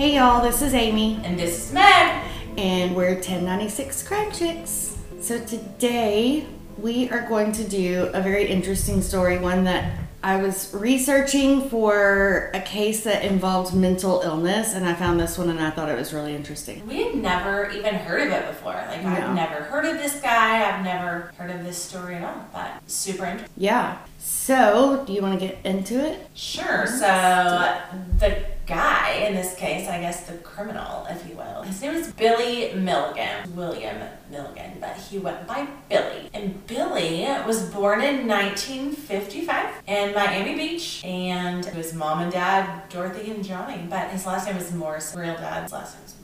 Hey y'all, this is Amy, And this is Meg. and we're 1096 Crime Chicks. So today we are going to do a very interesting story, one that I was researching for a case that involved mental illness, and I found this one and I thought it was really interesting. We had never even heard of it before. Like, No. I've never heard of this guy. I've never heard of this story at all. But super interesting. Yeah. So, do you want to get into it? Sure. So, the guy in this case, I guess the criminal, if you will, his name is Billy Milligan. William Milligan, but he went by Billy. And Billy was born in 1955 in Miami Beach. And his mom and dad, Dorothy and Johnny. But his last name was Morrison. Real dad's last name.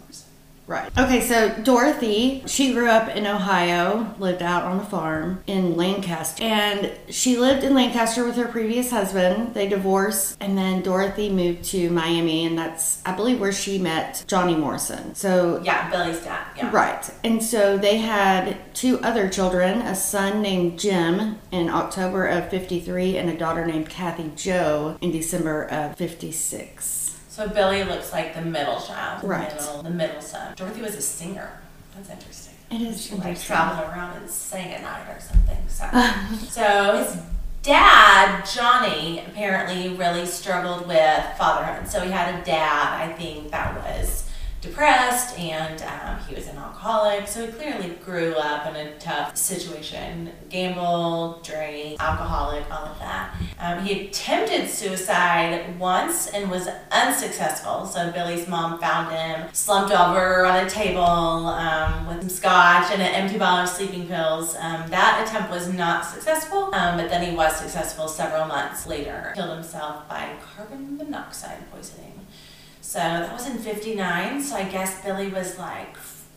Right. Okay, so Dorothy, she grew up in Ohio, lived out on a farm in Lancaster. And she lived in Lancaster with her previous husband. They divorced, and then Dorothy moved to Miami, and that's, I believe, where she met Johnny Morrison. So, Yeah, Billy's dad. Yeah. right. And so they had two other children a son named Jim in October of 53, and a daughter named Kathy Jo in December of 56. So Billy looks like the middle child, the Right. middle, the middle son. Dorothy was a singer. That's interesting. It is She like traveled around and sang at night or something. So, so his dad, Johnny, apparently really struggled with fatherhood. So he had a dad, I think, that was depressed and um, he was an alcoholic. So he clearly grew up in a tough situation gamble, drink, alcoholic, all of that. Um, he attempted suicide once and was unsuccessful. So Billy's mom found him slumped over on a table um, with some scotch and an empty bottle of sleeping pills. Um, that attempt was not successful, um, but then he was successful several months later. Killed himself by carbon monoxide poisoning. So that was in 59. So I guess Billy was like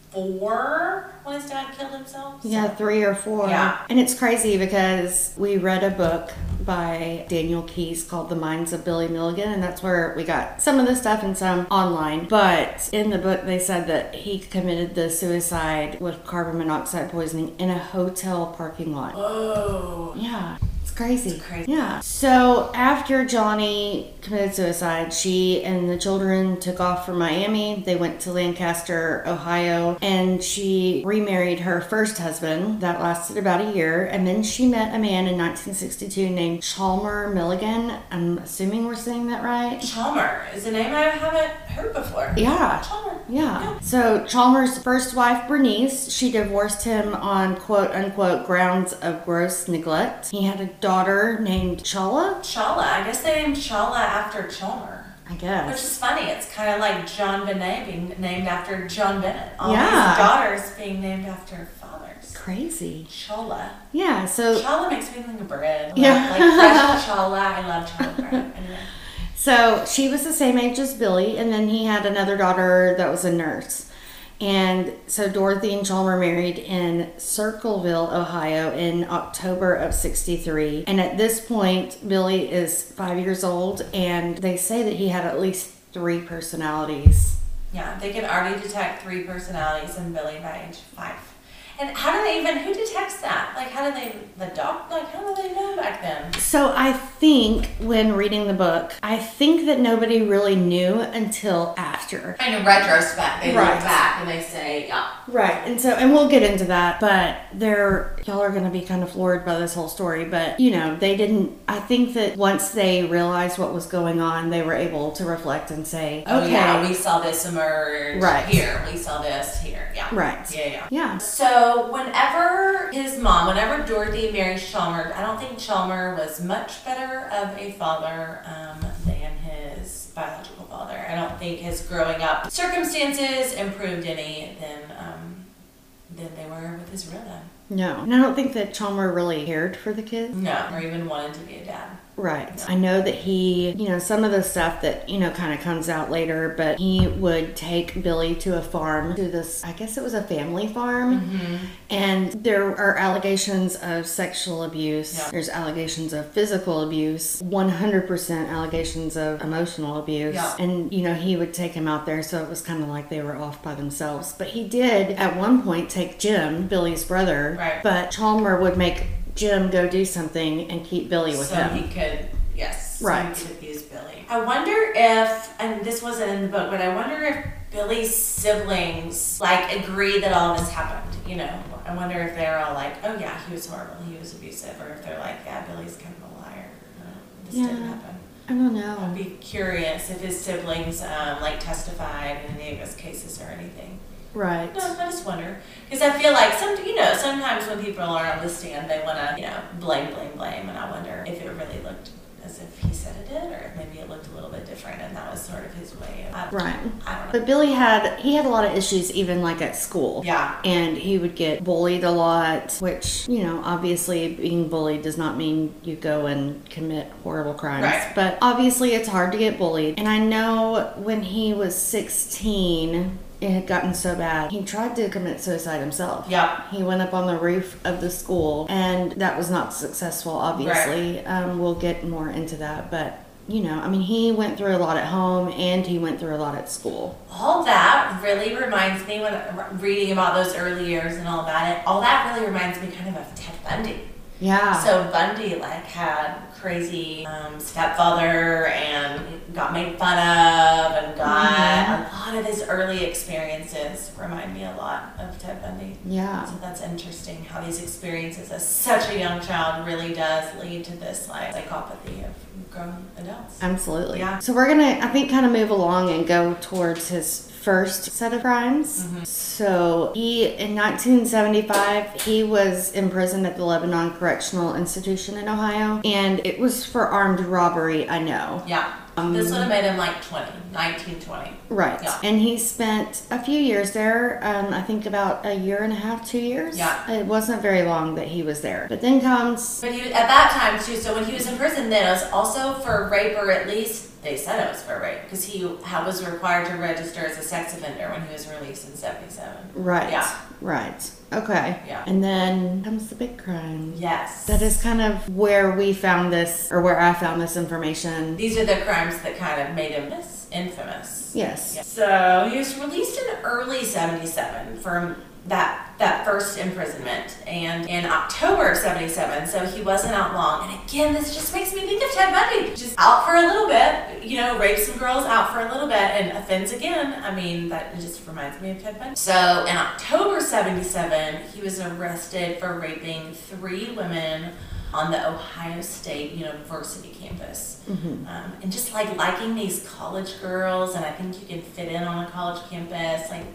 four when his dad killed himself. So- Yeah, three or four. Yeah. And it's crazy because we read a book by Daniel Keyes called The Minds of Billy Milligan, and that's where we got some of the stuff and some online. But in the book, they said that he committed the suicide with carbon monoxide poisoning in a hotel parking lot. Oh. Yeah. Crazy. It's crazy. Yeah. So after Johnny committed suicide, she and the children took off for Miami. They went to Lancaster, Ohio, and she remarried her first husband. That lasted about a year. And then she met a man in 1962 named Chalmer Milligan. I'm assuming we're saying that right. Chalmer is a name I haven't heard before. Yeah. Chalmer. Yeah. So Chalmers' first wife, Bernice, she divorced him on quote unquote grounds of gross neglect. He had a daughter named Chala, Chala. I guess they named Chala after Chalmer. I guess. Which is funny. It's kind of like John Bennett being named after John Bennett. All Yeah. these daughters being named after fathers. Crazy. Chala. Yeah. So Chala makes me think of bread. Yeah. Like, like fresh chala. I love chala bread. Anyway. so she was the same age as Billy, and then he had another daughter that was a nurse. And so Dorothy and Chalmer married in Circleville, Ohio in October of 63. And at this point, Billy is five years old, and they say that he had at least three personalities. Yeah, they can already detect three personalities in Billy by age five. And how do they even, who detects that? Like, how do they, the doc, like, how do they know back then? So I think when reading the book, I think that nobody really knew until after. In retrospect, they Right. look back and they say, yeah. Right. And so and we'll get into that, but they're y'all are gonna be kind of floored by this whole story. But you know, they didn't I think that once they realized what was going on, they were able to reflect and say, Oh, Okay. yeah, we saw this emerge Right. here. We saw this here. Yeah. Right. Yeah, yeah. Yeah. So whenever his mom, whenever Dorothy married Chalmer, I don't think Chalmer was much better of a father um, than his biological father. I don't think his growing up circumstances improved any than um, than they were with his real dad. No. And I don't think that Chalmer really cared for the kids. No, or even wanted to be a dad. Right. I know that he, you know, some of the stuff that, you know, kind of comes out later, but he would take Billy to a farm, to this, I guess it was a family farm. Mm-hmm. And there are allegations of sexual abuse. Yeah. There's allegations of physical abuse, 100% allegations of emotional abuse. Yeah. And, you know, he would take him out there, so it was kind of like they were off by themselves. But he did, at one point, take Jim, Billy's brother. Right. But Chalmer would make Jim go do something and keep Billy with him. so him. he could, yes, so Right. he could abuse Billy. I wonder if, and this wasn't in the book, but I wonder if Billy's siblings like agree that all this happened. You know, I wonder if they're all like, "Oh yeah, he was horrible, he was abusive," or if they're like, "Yeah, Billy's kind of a liar. This didn't Yeah. happen." I don't know. I'd be curious if his siblings um, like testified in any of his cases or anything. Right. No, I just wonder because I feel like some, you know, sometimes when people are on the stand, they want to, you know, blame, blame, blame, and I wonder if it really looked as if he said it did, or if maybe it looked a little bit different, and that was sort of his way of. I, Right. I don't know. But Billy had he had a lot of issues even like at school. Yeah. And he would get bullied a lot, which, you know, obviously being bullied does not mean you go and commit horrible crimes. Right. But obviously it's hard to get bullied. And I know when he was 16, it had gotten so bad. He tried to commit suicide himself. Yeah. He went up on the roof of the school, and that was not successful, obviously. Um, we'll get more into that. But, you know, I mean, he went through a lot at home and he went through a lot at school. All that really reminds me when reading about those early years and all that. It, all that really reminds me kind of of Ted Bundy. Yeah. So Bundy like had crazy um, stepfather and got made fun of and got a lot of his early experiences remind me a lot of Ted Bundy. yeah. So that's interesting how these experiences as such a young child really does lead to this like psychopathy of grown adults. Absolutely. Yeah. So we're gonna, I think, kind of move along and go towards his first set of crimes. Mm-hmm. So he, in 1975, he was imprisoned at the Lebanon Correctional Institution in Ohio, and it was for armed robbery. I know. Yeah. This would have made him like 20, 19, 20. Right. Yeah. And he spent a few years there. Um, I think about a year and a half, two years. Yeah. It wasn't very long that he was there. But then comes But he at that time too. So when he was in prison, then it was also for rape, or at least they said it was for rape, because he ha- was required to register as a sex offender when he was released in '77. right. Yeah. Right. Okay. Yeah. And then comes the big crime. Yes, That is kind of where we found this, or where I found this information. These are the crimes that kind of made him infamous. Yes. So he was released in early '77 from that that first imprisonment, and in October of '77. So he wasn't out long. And again, this just makes me think of Ted Bundy, just out for a little bit, you know, rapes some girls out for a little bit, and offends again. I mean, that just reminds me of Ted Bundy. So in October '77, he was arrested for raping three women on the Ohio State University campus. Um, and just like liking these college girls, and I think you can fit in on a college campus. Like,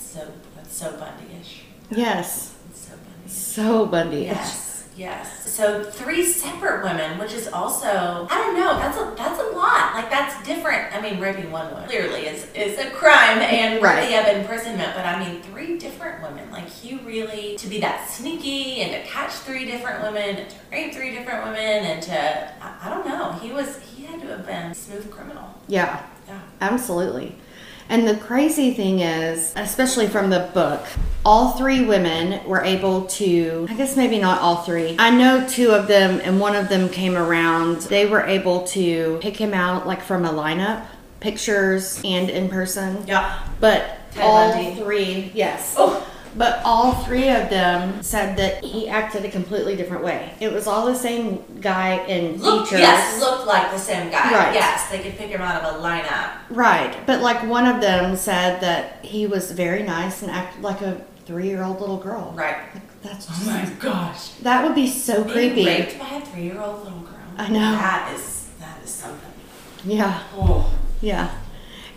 that's so, that's so Bundy-ish. Yes. It's so Bundy. So Bundy. Yes, yes. So three separate women, which is also I don't know. That's a that's a lot. Like that's different. I mean, raping one woman clearly is is a crime and Right. worthy of imprisonment. But I mean, three different women. Like he really to be that sneaky and to catch three different women, and to rape three different women, and to I, I don't know. He was he had to have been a smooth criminal. Yeah. Yeah. Absolutely. And the crazy thing is, especially from the book, all three women were able to, I guess maybe not all three. I know two of them, and one of them came around. They were able to pick him out like from a lineup, pictures and in person. Yeah. But Ted all Bundy. three, yes. Oh. But all three of them said that he acted a completely different way. It was all the same guy in Look, features. yes, looked like the same guy. Right. Yes, they could pick him out of a lineup. Right, but like one of them said that he was very nice and acted like a three-year-old little girl. Right. Like, that's Oh my gosh. that would be so Being creepy. raped by a three-year-old little girl. I know. That is that is something. Yeah, Oh. yeah.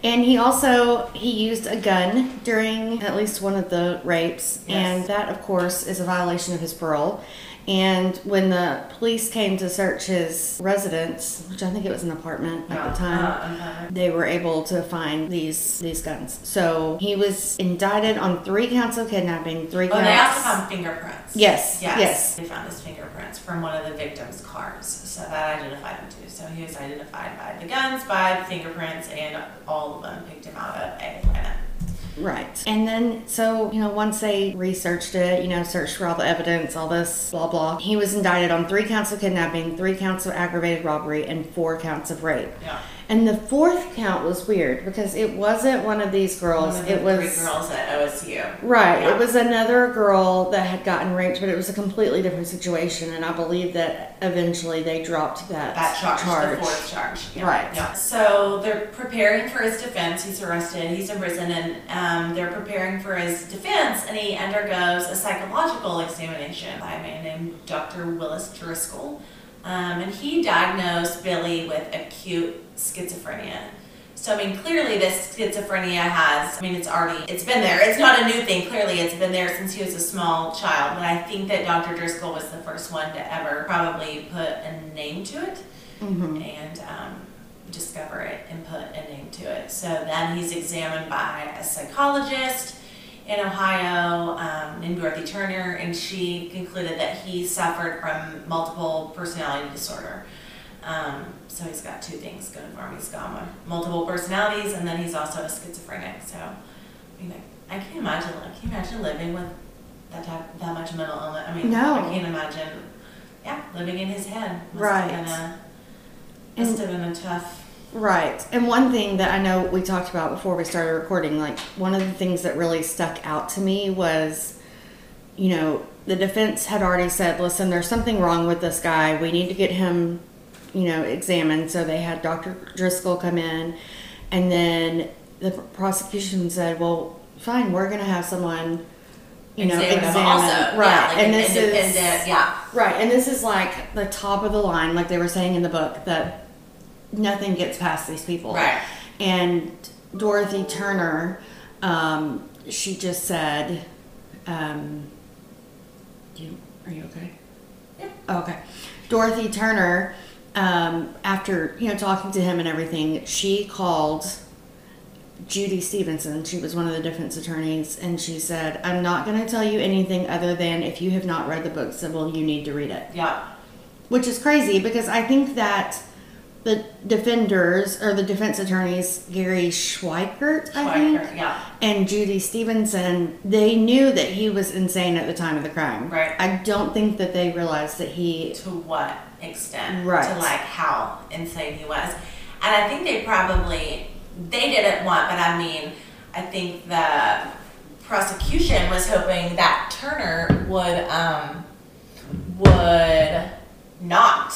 And he also he used a gun during at least one of the rapes, Yes. and that of course is a violation of his parole. And when the police came to search his residence, which I think it was an apartment at the time, Uh, they were able to find these these guns. So he was indicted on three counts of kidnapping, three counts. Oh, they also found fingerprints. Yes, Yes. yes. They found his fingerprints from one of the victims' cars, so that identified him too. So he was identified by the guns, by the fingerprints, and all of them picked him out of a lineup. Right. And then, so, you know, once they researched it, you know, searched for all the evidence, all this, blah, blah, he was indicted on three counts of kidnapping, three counts of aggravated robbery, and four counts of rape. Yeah. And the fourth count was weird because it wasn't one of these girls. One of the it was three girls at OSU. Right. Yeah. It was another girl that had gotten raped, but it was a completely different situation, and I believe that eventually they dropped that, That charge, the fourth charge. Yeah. Right. Yeah. So they're preparing for his defense. He's arrested. He's in prison, and um, they're preparing for his defense, and he undergoes a psychological examination by a man named Dr. Willis Driscoll, um, and he diagnosed Billy with acute schizophrenia. So I mean, clearly this schizophrenia has. I mean, it's already it's been there. It's not a new thing. Clearly, it's been there since he was a small child. But I think that Dr. Driscoll was the first one to ever probably put a name to it hmm and um, discover it and put a name to it. So then he's examined by a psychologist in Ohio um, named Dorothy Turner, and she concluded that he suffered from multiple personality disorder. Um, so he's got two things going for him. He's got multiple personalities, and then he's also a schizophrenic. So, I mean, I, I can't imagine. Like, can you imagine living with that type, that much mental illness? I mean, No. I can't imagine. Yeah, living in his head must Right. have been a must And- have been a tough. Right. And one thing that I know we talked about before we started recording, like one of the things that really stuck out to me was, you know, the defense had already said, listen, there's something wrong with this guy. We need to get him, you know, examined. So they had Dr. Driscoll come in. And then the prosecution said, well, fine, we're going to have someone, you know, examine him examine. also. Right. Yeah, like and an this is. Uh, yeah. Right, and this is like the top of the line, like they were saying in the book, that nothing gets past these people. Right. And Dorothy Turner, um, she just said, um, you, are you okay? Yeah. Oh, okay. Dorothy Turner, um, after, you know, talking to him and everything, she called Judy Stevenson. She was one of the defense attorneys, and she said, I'm not going to tell you anything other than if you have not read the book, Sybil, you need to read it. Yeah. Which is crazy because I think that the defenders or the defense attorneys, Gary Schweickart, I think, Schweickart, yeah. and Judy Stevenson, they knew that he was insane at the time of the crime. Right. I don't think that they realized that he. To what extent? Right. To like how insane he was, and I think they probably they didn't want, but I mean, I think the prosecution was hoping that Turner would um, would not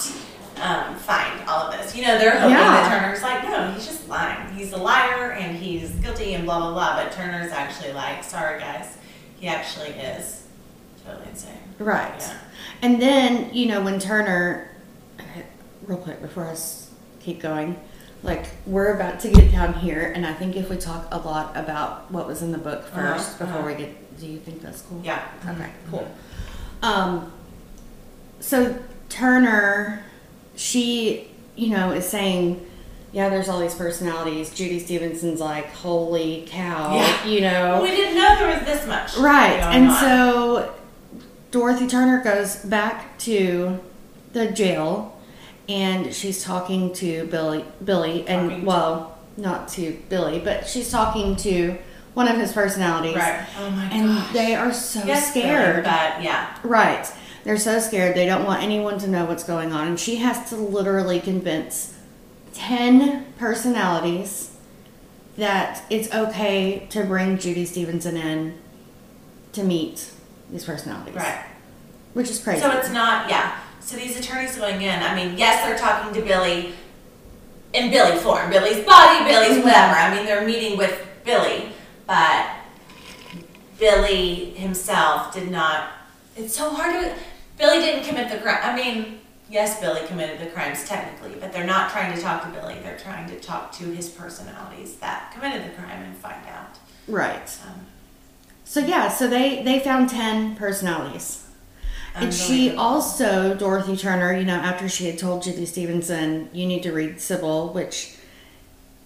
um, find all of this. You know, they're hoping that Turner's like, no, he's just lying. He's a liar and he's guilty and blah blah blah. But Turner's actually like, sorry guys, he actually is totally insane. Right. Yeah. And then, you know, when Turner, real quick before I keep going, like, we're about to get down here, and I think if we talk a lot about what was in the book 1st Uh-huh, before uh-huh. we get, do you think that's cool? Yeah. Okay, cool. Um, so Turner, she, you know, is saying, yeah, there's all these personalities. Judy Stevenson's like, holy cow, Yeah. you know. We didn't know there was this much. Right. And on. so Dorothy Turner goes back to the jail and she's talking to Billy Billy and Talking well, not to Billy, but she's talking to one of his personalities. Right. Oh my And they are so Yes, scared. But yeah. Right. They're so scared. They don't want anyone to know what's going on. And she has to literally convince 10 personalities that it's okay to bring Judy Stevenson in to meet these personalities. Right. Which is crazy. So it's not, yeah. So these attorneys going in, I mean, yes, they're talking to Billy in Billy form, Billy's body, Billy's Mhm. whatever. I mean, they're meeting with Billy, but Billy himself did not. It's so hard to. Billy didn't commit the crime. I mean, yes, Billy committed the crimes technically, but they're not trying to talk to Billy. They're trying to talk to his personalities that committed the crime and find out. right. Um, So yeah, so they they found 10 personalities. And she also, Dorothy Turner, you know, after she had told Judy Stevenson, you need to read Sybil, which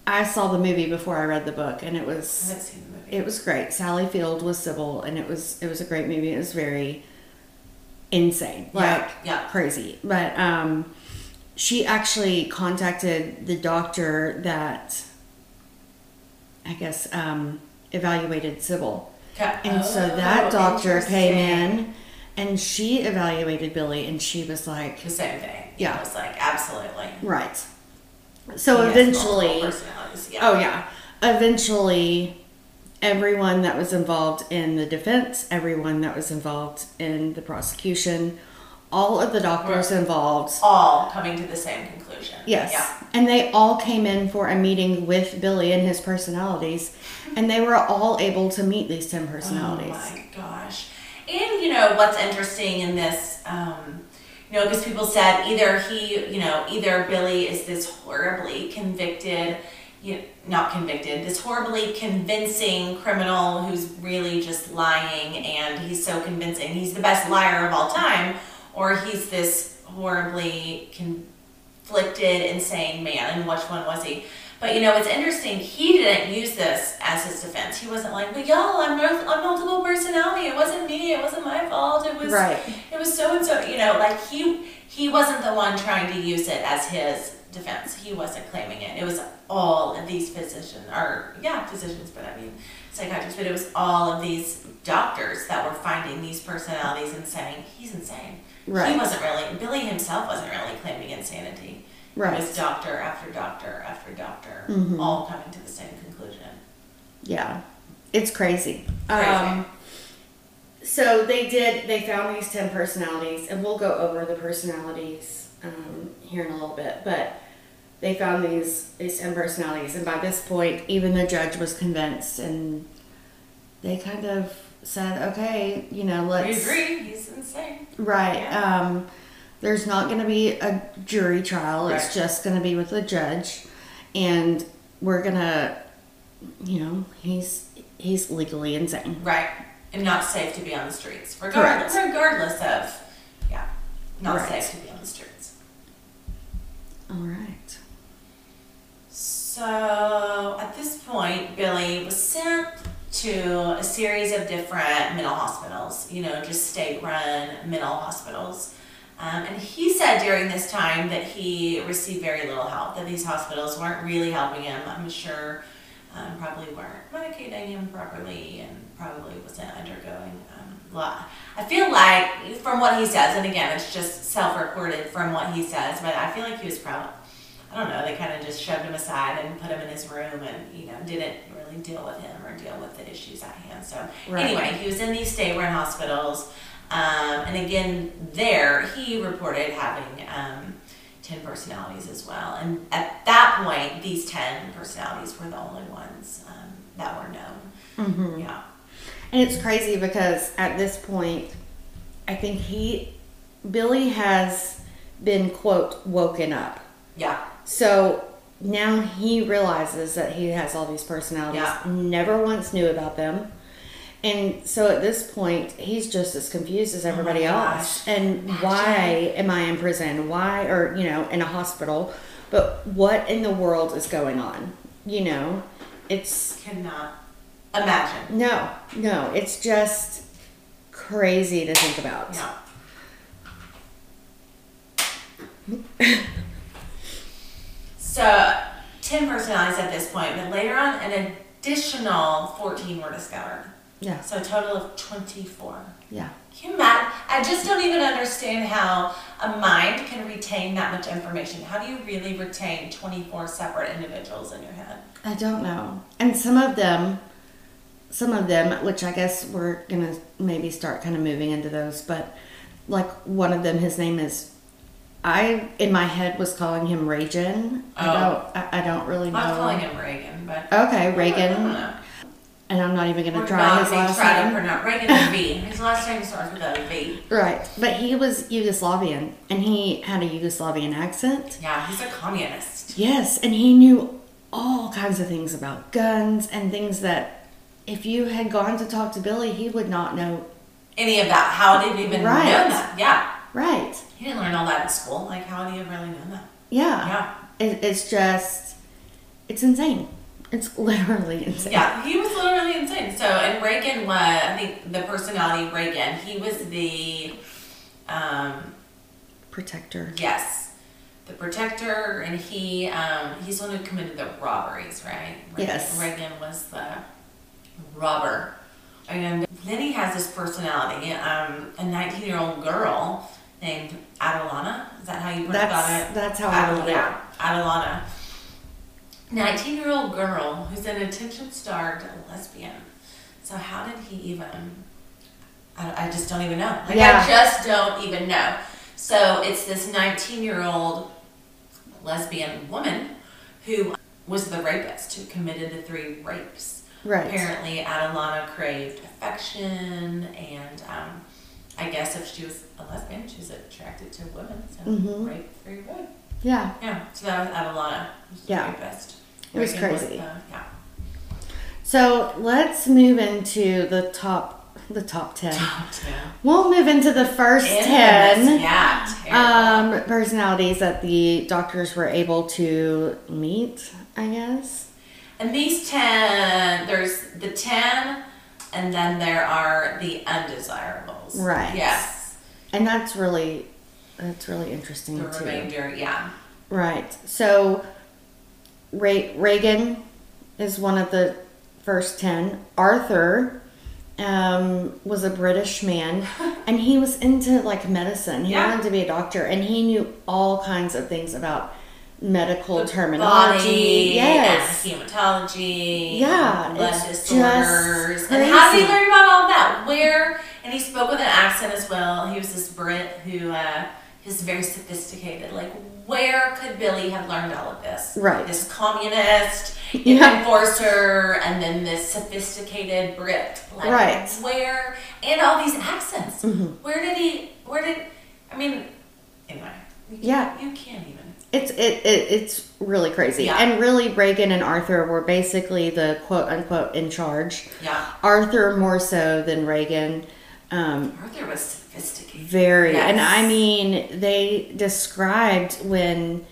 I saw the movie before I read the book, and it was haven't seen the movie. it was great. Sally Field was Sybil, and it was it was a great movie. It was very insane, like yeah. crazy. But um, she actually contacted the doctor that I guess um, evaluated Sybil. Okay. And so Oh, that doctor came in and she evaluated Billy and she was like, The same thing. Yeah. It was like, absolutely. right. So He eventually. Yeah. oh yeah, eventually, everyone that was involved in the defense, everyone that was involved in the prosecution, all of the doctors involved, all coming to the same conclusion. yes, Yeah. and they all came in for a meeting with Billy and his personalities, and they were all able to meet these ten personalities. Oh my gosh. And you know what's interesting in this, um, you know, because people said either he, you know, either Billy is this horribly convicted, you not convicted, this horribly convincing criminal who's really just lying, and he's so convincing, he's the best liar of all time, or he's this horribly conflicted, insane man. And which one was he? But you know, it's interesting. He didn't use this as his defense. He wasn't like, "Well, y'all, I'm, I'm multiple personality. It wasn't me. It wasn't my fault. It was Right. It was so and so." You know, like he he wasn't the one trying to use it as his defense. He wasn't claiming it. It was all of these physicians, or yeah, physicians, but I mean psychiatrists. But it was all of these doctors that were finding these personalities and saying he's insane. Right. He wasn't really. Billy himself wasn't really claiming insanity. Right. It was doctor after doctor after doctor, Mhm. all coming to the same conclusion. Yeah, it's crazy. Crazy. Um, so they did. They found these ten personalities, and we'll go over the personalities um, here in a little bit. But they found these these ten personalities, and by this point, even the judge was convinced, and they kind of said, "Okay, you know, let's." We agree. He's insane. Right. Yeah. Um, there's not going to be a jury trial. It's just going to be with a judge, and we're gonna, you know, he's he's legally insane. Right. And not safe to be on the streets. Regardless, regardless of, yeah, not Right. safe to be on the streets. All right. So at this point, Billy was sent to a series of different mental hospitals, you know, just state run mental hospitals. Um, and he said during this time that he received very little help, that these hospitals weren't really helping him. I'm sure um, probably weren't medicating him properly and probably wasn't undergoing um, a lot. I feel like, from what he says, and again, it's just self reported from what he says, but I feel like he was probably I don't know, they kind of just shoved him aside and put him in his room and, you know, didn't really deal with him or deal with the issues at hand. So, Right. anyway, he was in these state run hospitals. Um, and again, there he reported having um, 10 personalities as well. And at that point, these 10 personalities were the only ones um, that were known. Mm-hmm. Yeah. And it's crazy because at this point, I think he, Billy has been quote woken up. Yeah. So now he realizes that he has all these personalities. Yeah. Never once knew about them. And so at this point, he's just as confused as oh everybody Oh else. And Imagine. why am I in prison? Why, or, you know, in a hospital? But what in the world is going on? You know, it's Cannot imagine. no, no, it's just crazy to think about. Yeah. so, 10 personalities at this point, but later on, an additional 14 were discovered. Yeah, So, a total of 24. yeah. Can you imagine? I just don't even understand how a mind can retain that much information. How do you really retain 24 separate individuals in your head? I don't know. And some of them, some of them, which I guess we're gonna maybe start kind of moving into those, but like one of them, his name is. I in my head was calling him Reagan. I Oh. don't. I, I don't really know. I'm calling him Reagan, but. Okay, I Reagan, and I'm not even gonna We're try his last try to name. pronounce Reagan is V. His last name starts with a V. Right, but he was Yugoslavian, and he had a Yugoslavian accent. Yeah, he's a communist. Yes, and he knew all kinds of things about guns and things that if you had gone to talk to Billy, he would not know. Any of that? How did he even Right. know that? Yeah, Right. He didn't learn all that in school. Like, how do you really know that? Yeah. Yeah, It, it's just, it's insane. It's literally insane. yeah, he was literally insane. So, and Reagan was, I think, the personality Reagan. He was the, um, Protector. yes, the protector, and he, um, he's the one who committed the robberies, right? Reagan, Yes. Reagan was the robber. And then he has this personality, um, a 19 year old girl named Adalana. Is that how you pronounce it? that's how I Adel- yeah, Adalana. 19 year old girl who's an attention starved lesbian. So, how did he even? I, I just don't even know. Like, Yeah. I just don't even know. So, it's this 19 year old lesbian woman who was the rapist who committed the three rapes. Right. Apparently, Adalana craved affection, and um, I guess if she was a lesbian, she was attracted to women, so Mhm. rape three women. Yeah. Yeah, so that was the Yeah. rapist. It was crazy. the- yeah. So let's move into the top the top ten. Top ten. We'll move into the first Infamous, ten Yeah, terrible. um, personalities that the doctors were able to meet. I guess. and these ten, there's the ten, and then there are the undesirables. Right. Yes. And that's really that's really interesting The too. remainder, yeah. Right. So Ray, Reagan is one of the first 10. Arthur um, was a British man and he was into like medicine. He Yeah. wanted to be a doctor and he knew all kinds of things about medical The terminology. body, yes. hematology, Yeah, blood disorders. just And how did he learn about all that? Where? And he spoke with an accent as well. He was this Brit who uh, is very sophisticated. Like, where could Billy have learned all of this? Right. This communist Yeah. enforcer, and then this sophisticated Brit. Like, Right. Where? And all these accents. Mhm. Where did he? Where did? I mean, anyway. you- Yeah. You can't even. It's it, it it's really crazy. Yeah. And really Reagan and Arthur were basically the quote unquote in charge. Yeah. Arthur more so than Reagan. Um, Arthur was sophisticated. Very. And I mean, they described when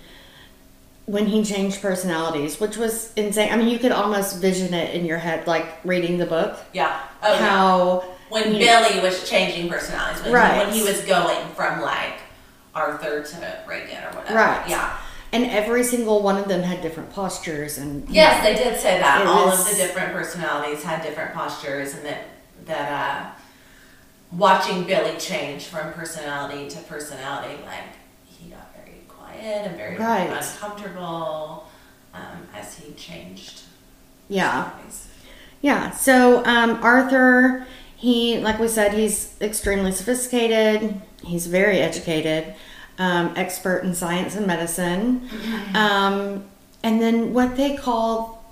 when he changed personalities, which was insane. I mean, you could almost vision it in your head, like reading the book. Yeah. Oh, yeah. how When he- Billy was changing personalities, when, Right. he, when he was going from like Arthur to Reagan or whatever. Right. Yeah. and every single one of them had different postures and Yes, they did say that. All was- of the different personalities had different postures, and that that uh, watching Billy change from personality to personality, like he got very quiet and very Right. uncomfortable um, as he changed. yeah. Yeah. So um, Arthur, he like we said, he's extremely sophisticated. He's very educated, um, expert in science and medicine, um, and then what they call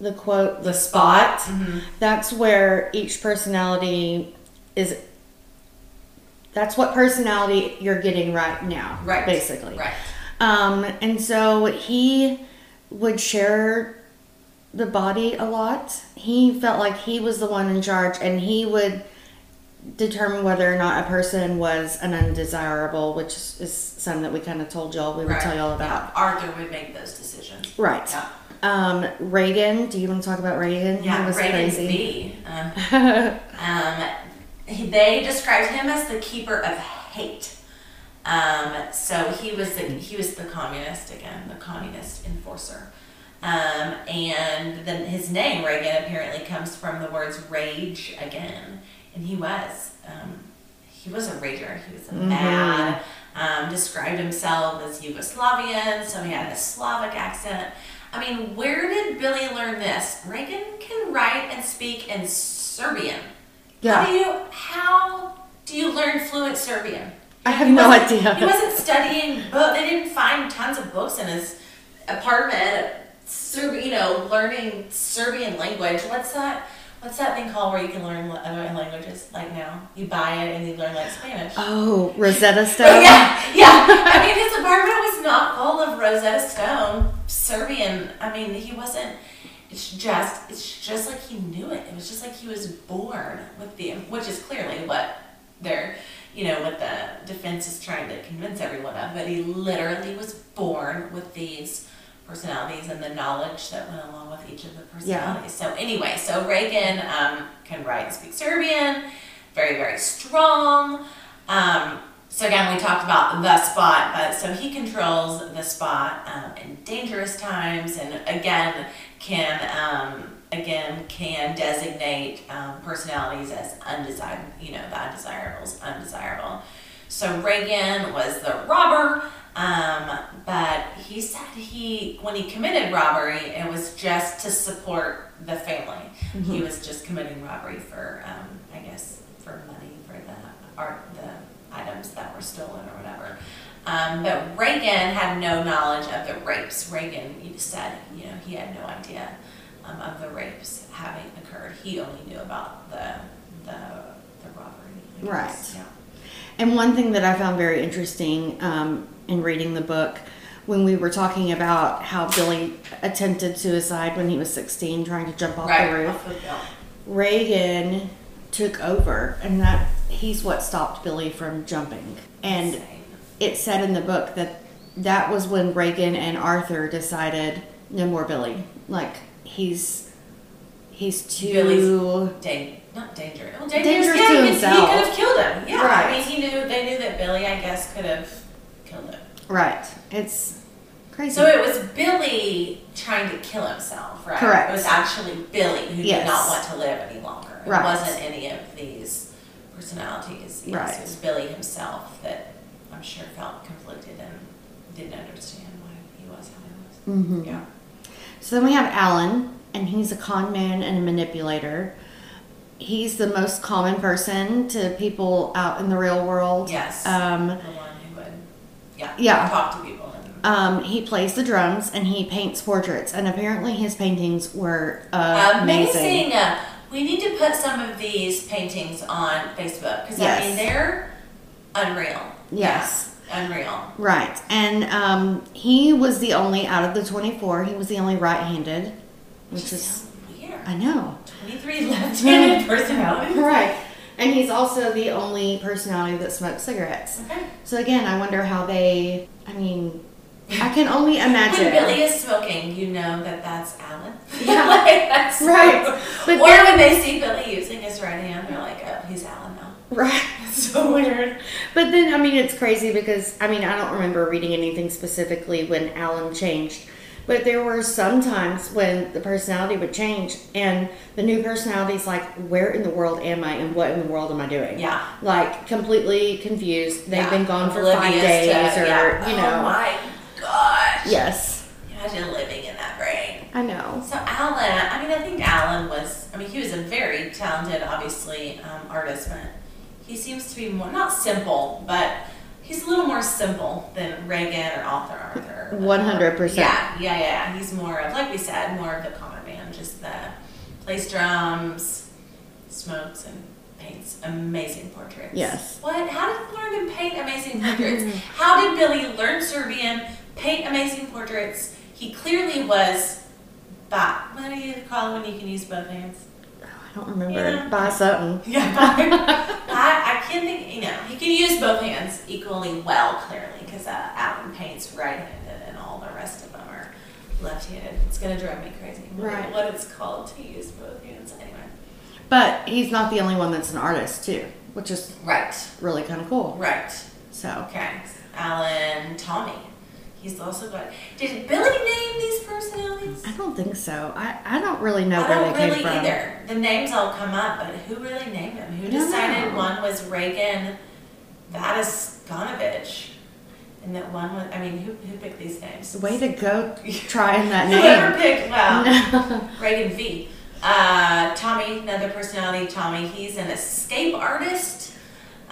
the quote the spot. Mhm. That's where each personality is. That's what personality you're getting right now, Right. Basically, Right. um, and so he would share the body a lot. He felt like he was the one in charge and he would determine whether or not a person was an undesirable, which is, is something that we kind of told y'all, we would right. tell y'all about. Yeah. Arthur would make those decisions. Right. Yeah. Um, Reagan, do you want to talk about Reagan? he Yeah, was Reagan's crazy. B. Um, he- they described him as the keeper of hate. Um, so he was the he was the communist again, the communist enforcer. Um, and then his name Reagan apparently comes from the words rage again, and he was um, he was a rager. He was a Mhm. mad. Um, described himself as Yugoslavian, so he had a Slavic accent. I mean, where did Billy learn this? Reagan can write and speak in Serbian. Yeah. How do you how do you learn fluent Serbian? I have no idea. He wasn't studying book. They didn't find tons of books in his apartment. Serb, you know, learning Serbian language. What's that? What's that thing called where you can learn other languages? Like now, you buy it and you learn like Spanish. Oh, Rosetta Stone. yeah, yeah. I mean, his apartment was not full of Rosetta Stone Serbian. I mean, he wasn't. It's just, it's just like he knew it. It was just like he was born with the, which is clearly what they're, you know, what the defense is trying to convince everyone of. But he literally was born with these personalities and the knowledge that went along with each of the personalities. So anyway, so Reagan um, can write and speak Serbian, very very strong. Um, so again, we talked about the spot, but so he controls the spot um, in dangerous times, and again can um, again can designate um, personalities as undesirable. You know, the undesirables, undesirable. So Reagan was the robber. Um, but he said he, when he committed robbery, it was just to support the family. He was just committing robbery for, um, I guess, for money for the art, the items that were stolen or whatever. Um, but Reagan had no knowledge of the rapes. Reagan he said, you know, he had no idea um, of the rapes having occurred. He only knew about the the, the robbery. Right. Yeah. And one thing that I found very interesting um, in reading the book, when we were talking about how Billy attempted suicide when he was 16, trying to jump off Right. the roof, off. Reagan took over, and that he's what stopped Billy from jumping. And it said in the book that that was when Reagan and Arthur decided no more Billy. Like he's he's too Billy's Dan- not danger. Well, dangerous. Dangerous yeah, to himself. He could have killed him. Yeah. Right. I mean, he knew. They knew that Billy, I guess, could have killed him. right. It's crazy. So it was Billy trying to kill himself, right? Correct. It was actually Billy who Yes. did not want to live any longer. It Right. wasn't any of these personalities. Yes, Right. It was Billy himself that I'm sure felt conflicted and didn't understand why he was how he was. Mhm. Yeah. So then we have Alan, and he's a con man and a manipulator. He's the most common person to people out in the real world. Yes. Um, the one who would, yeah, Yeah. talk to people. Um, he plays the drums and he paints portraits, and apparently his paintings were amazing. Amazing. Uh, We need to put some of these paintings on Facebook because I mean they're unreal. Yes. Yeah, unreal. Right, and um, he was the only out of the twenty-four. He was the only right-handed, which is. I know. Twenty-three left-handed personalities. Right, and he's also the only personality that smokes cigarettes. Okay. So again, I wonder how they. I mean, I can only imagine. When Billy is smoking, you know that that's Alan. Yeah. like, that's Right. But or then- when they see Billy using his right hand, they're like, "Oh, he's Alan now." Right. It's so weird. But then, I mean, it's crazy because, I mean, I don't remember reading anything specifically when Alan changed. But there were some times when the personality would change, and the new personality's like, where in the world am I, and what in the world am I doing? Yeah. Like, completely confused. They've Yeah. been gone for five days, to- or, yeah. you Oh know. my gosh. Yes. Imagine living in that brain. I know. So Alan, I mean, I think Alan was. I mean, he was a very talented, obviously, um, artist, but he seems to be more not simple, but he's a little more simple than Reagan or Arthur Arthur. 100%. Uh, yeah, yeah, yeah. He's more of, like we said, more of the common man. Just the plays drums, smokes, and paints amazing portraits. Yes. What? How did he learn to paint amazing portraits? How did Billy learn Serbian, paint amazing portraits? He clearly was. Ba- what do you call it when you can use both hands? Oh, I don't remember. Yeah. Buy something. Yeah, I, I think. You know, he can use both hands equally well, clearly, because uh, Alan paints right-handed, and all the rest of them are left-handed. It's gonna drive me crazy. what- Right. What it's called to use both hands, anyway. But he's not the only one that's an artist, too, which is Right. really kind of cool. Right. So, Okay. Alan, Tommy. He's also got. Did Billy name these personalities? I don't think so. I, I don't really know I where don't they really came from. either. The names all come up, but who really named them? Who decided know. one was Reagan Vadisganovich? And that one was, I mean, who, who picked these names? Way to go trying that name. Whoever picked, well, No. Reagan V. Uh, Tommy, another personality, Tommy, he's an escape artist.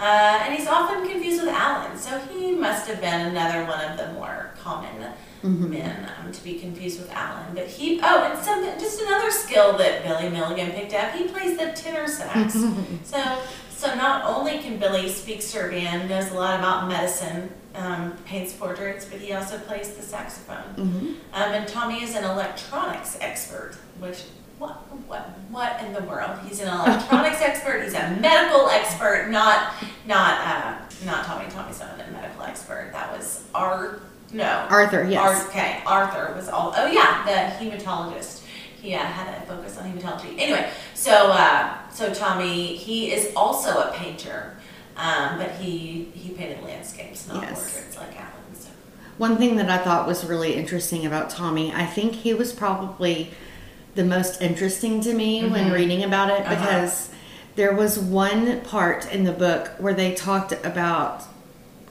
Uh, and he's often confused with Alan, so he must have been another one of the more common Mm-hmm. men um, to be confused with Alan. But he, oh, and something, just another skill that Billy Milligan picked up. He plays the tenor sax. so, so not only can Billy speak Serbian, knows a lot about medicine, um, paints portraits, but he also plays the saxophone. Mhm. Um, and Tommy is an electronics expert, which what what what in the world? He's an electronics expert. He's a medical expert, not not uh, not Tommy Tommy's not a medical expert. That was our no Arthur, yes. Ar- okay, Arthur was all. Oh yeah, the hematologist. He uh, had a focus on hematology. Anyway, so uh, so Tommy, he is also a painter, um, but he he painted landscapes, not Yes. portraits like Alan. So. One thing that I thought was really interesting about Tommy, I think he was probably the most interesting to me when Mhm. reading about it Uh-huh. because there was one part in the book where they talked about,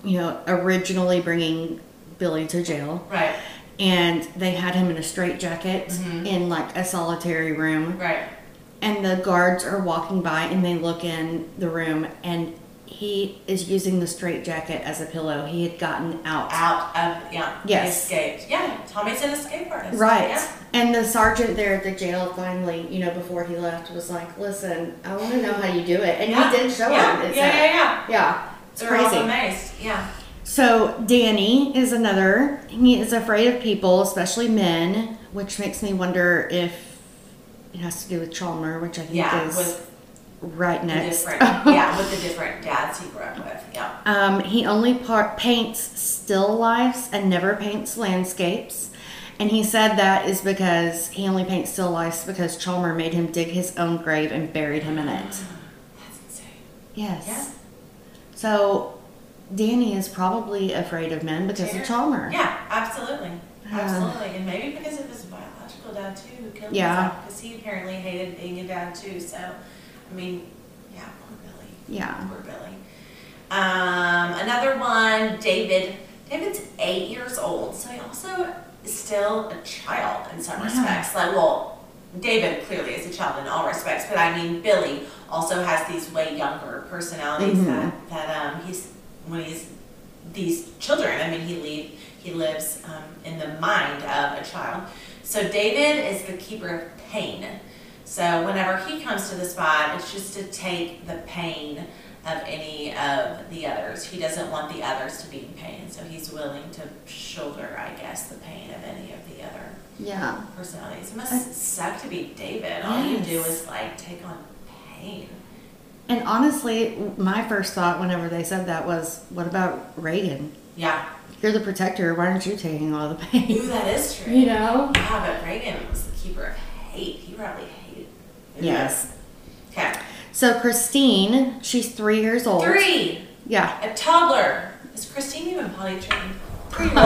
you know, originally bringing Billy to jail. Right. And they had him in a straitjacket Mm-hmm. in like a solitary room. Right. And the guards are walking by and they look in the room and he is using the straitjacket as a pillow. He had gotten out. Out of yeah. Yes. He escaped. Yeah. Tommy's an escape artist. Right. Yeah. And the sergeant there at the jail finally, you know, before he left, was like, listen, I want to know how you do it. And Yeah. he did show yeah. him. It's yeah, yeah, yeah. Yeah. It's They're all amazed. Yeah. So Danny is another. He is afraid of people, especially men, which makes me wonder if it has to do with Chalmer, which I think Yeah. is With right next. yeah, with the different dads he grew up with. Yeah. Um, he only par- paints still lifes and never paints landscapes. And he said that is because he only paints still lifes because Chalmer made him dig his own grave and buried him in it. That's insane. Yes. Yeah. So Danny is probably afraid of men because of Chalmer. Yeah, absolutely. Absolutely. And maybe because of his biological dad too, who killed Yeah. himself. Because he apparently hated being a dad too. So, I mean, yeah, poor Billy. Yeah. Poor Billy. Um, another one, David. David's eight years old, so he also is still a child in some Yeah. respects. Like, well, David clearly is a child in all respects, but I mean, Billy also has these way younger personalities Mhm. that that um, he's when he's these children. I mean, he leave he lives um, in the mind of a child. So David is the keeper of pain. So whenever he comes to the spot, it's just to take the pain of any of the others. He doesn't want the others to be in pain, so he's willing to shoulder, I guess, the pain of any of the other Yeah. personalities. It must suck to be David. All you do is like take on pain. And honestly, my first thought whenever they said that was, what about Ragen? Yeah. You're the protector. Why aren't you taking all the Ooh, pain? that is true. You know? Yeah, but Ragen was the keeper of hate. He probably hated. Yes. Okay. So Christine, she's three years old. Three. Yeah. A toddler. Is Christine even potty trained? Three year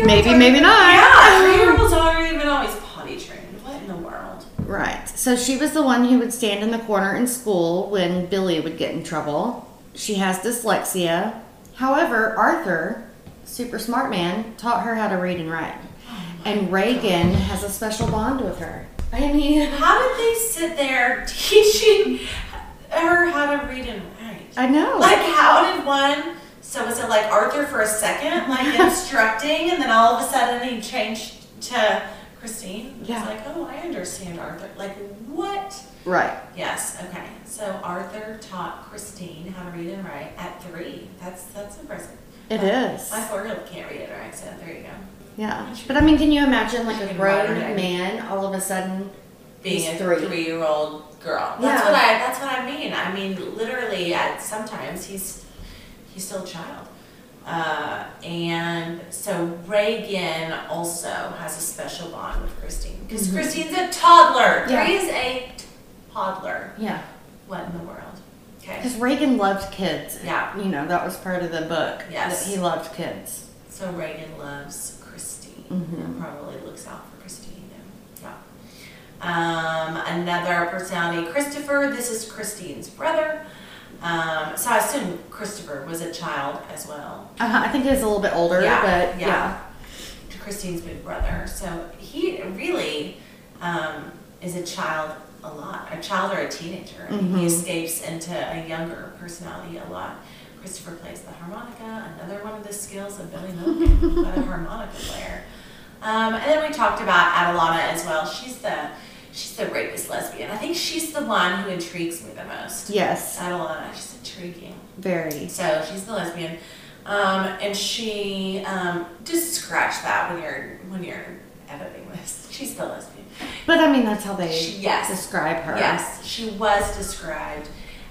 old. Maybe, maybe not. Yeah, three year olds aren't even always potty trained. What in the world? Right. So she was the one who would stand in the corner in school when Billy would get in trouble. She has dyslexia. However, Arthur, super smart man, taught her how to read and write. Oh and Ragen has a special bond with her. I mean, How did they sit there teaching her how to read and write? I know. Like, how did one? So was it like Arthur for a second, like instructing, and then all of a sudden he changed to Christine? It's Yeah. like, oh, I understand Arthur. Like, what? right. Yes. Okay. So Arthur taught Christine how to read and write at three. That's that's impressive. It Uh, is. My four-year-old can't read it or write, so there you go. Yeah. But I mean, can you imagine like a grown man all of a sudden? being a three. three. year old girl. That's Yeah. what I that's what I mean. I mean literally at sometimes he's he's still a child. Uh, and so Ragen also has a special bond with Christine because Mhm. Christine's a toddler. Yeah. Is a toddler. Yeah. What in the world? Okay. Because Ragen loved kids. Yeah. You know, that was part of the book. Yes. That he loved kids. So Ragen loves Mhm. and probably looks out for Christine. Yeah. Um, another personality, Christopher. This is Christine's brother. Um, so I assume Christopher was a child as well. Uh-huh. I think he was a little bit older, Yeah, but yeah. yeah. Christine's big brother. So he really um, is a child a lot, a child or a teenager. Mhm. He escapes into a younger personality a lot. Christopher plays the harmonica, another one of the skills of Billy Milligan, but harmonica player. Um, and then we talked about Adalana as well. She's the she's the rapist lesbian. I think she's the one who intrigues me the most. Yes. Adalana, she's intriguing. Very. So she's the lesbian, um, and she um, just scratch that when you're when you're editing this. She's the lesbian. But I mean, that's how they She- yes. describe her. Yes, she was described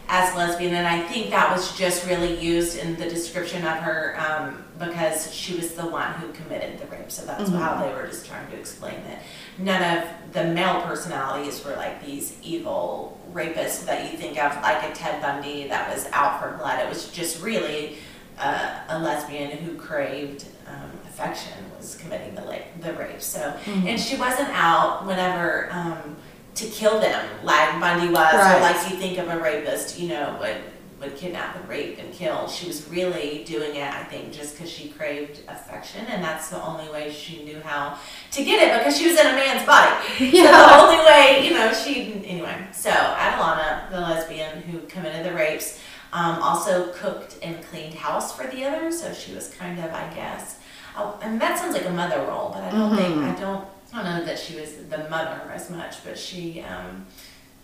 as lesbian, and I think that was just really used in the description of her um, because she was the one who committed the rape. So that's Mhm. how they were just trying to explain that none of the male personalities were like these evil rapists that you think of, like a Ted Bundy that was out for blood. It was just really uh, a lesbian who craved um, affection was committing the la- the rape. So Mhm. and she wasn't out whenever um, to kill them like Bundy was, or Right. like you think of a rapist, you know, would, would kidnap and rape and kill. She was really doing it, I think, just because she craved affection, and that's the only way she knew how to get it because she was in a man's body. Yeah. So the only way, you know, she anyway. So Adalana, the lesbian who committed the rapes, um, also cooked and cleaned house for the others. So she was kind of, I guess, oh, and that sounds like a mother role, but I don't think I don't. I don't know that she was the mother as much, but she um,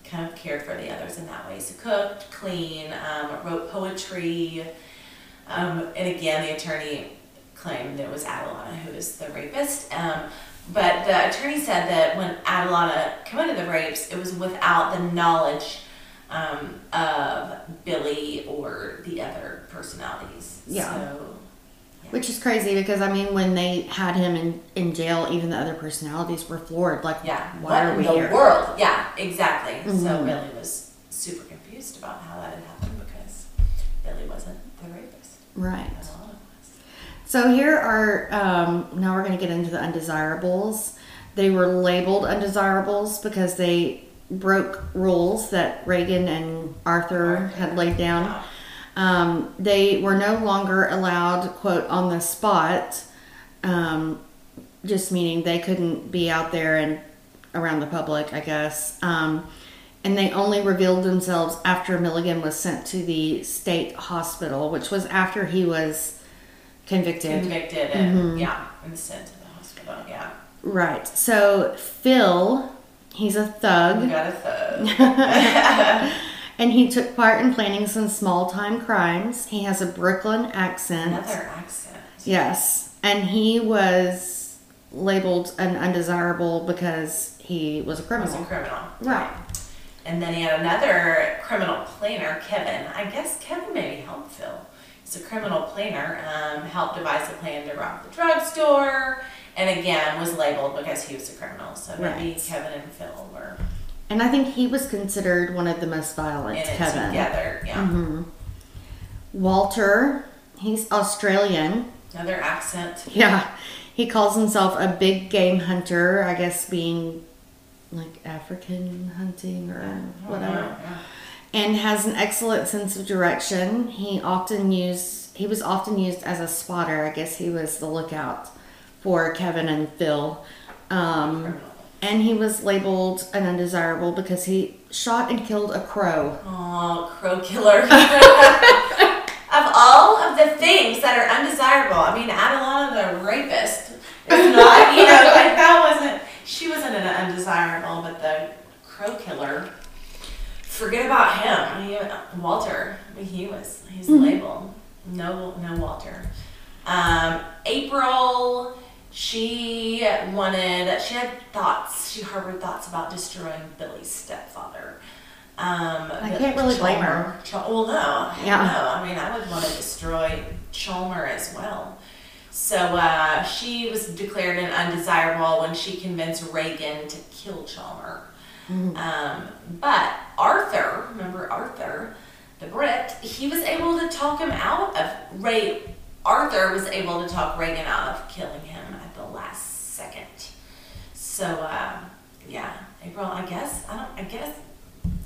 kind of cared for the others in that way. So cooked, clean, um, wrote poetry, um, and again, the attorney claimed that it was Adalana who was the rapist. Um, but the attorney said that when Adalana committed the rapes, it was without the knowledge um, of Billy or the other personalities. Yeah. So, Which is crazy because I mean, when they had him in, in jail, even the other personalities were floored. Like, yeah. why what are we in the here? world? Yeah, exactly. So Mhm. Billy was super confused about how that had happened because Billy wasn't the rapist. Right. So here are um, now we're going to get into the undesirables. They were labeled undesirables because they broke rules that Ragen and Arthur had laid down. Um, they were no longer allowed, quote, on the spot, um, just meaning they couldn't be out there and around the public, I guess. Um, and they only revealed themselves after Milligan was sent to the state hospital, which was after he was convicted. Convicted and Mhm. yeah, and sent to the hospital. Yeah. Right. So Phil, he's a thug. got a thug. and he took part in planning some small time crimes. He has a Brooklyn accent. Another accent. Yes. And he was labeled an undesirable because he was a Was a criminal. criminal. Right. And then he had another criminal planner, Kevin. I guess Kevin maybe helped Phil. He's a criminal planner, um, helped devise a plan to rob the drugstore, and again was labeled because he was a criminal. So maybe Right. Kevin and Phil were And I think he was considered one of the most violent, in Kevin. together. Yeah. hmm Walter, he's Australian. Another accent. Yeah. He calls himself a big game hunter, I guess being like African hunting or whatever. Yeah. And has an excellent sense of direction. He often used he was often used as a spotter. I guess he was the lookout for Kevin and Phil. Um. And he was labeled an undesirable because he shot and killed a crow. Oh, crow killer. of all of the things that are undesirable, I mean, Adalana the rapist is not, you know, like that wasn't, she wasn't an undesirable, but the crow killer, forget about him. He, Walter, he was, he's labeled. No, no Walter. Um, April, she wanted, she had thoughts, she harbored thoughts about destroying Billy's stepfather. Um, I can't really blame her. Chalmer- Chal- well, no, Yeah. no. I mean, I would want to destroy Chalmer as well. So uh, she was declared an undesirable when she convinced Ragen to kill Chalmer. Um, but Arthur, remember Arthur, the Brit, he was able to talk him out of Ray. Arthur was able to talk Ragen out of killing him at the last second. So uh, yeah, April. I guess I don't. I guess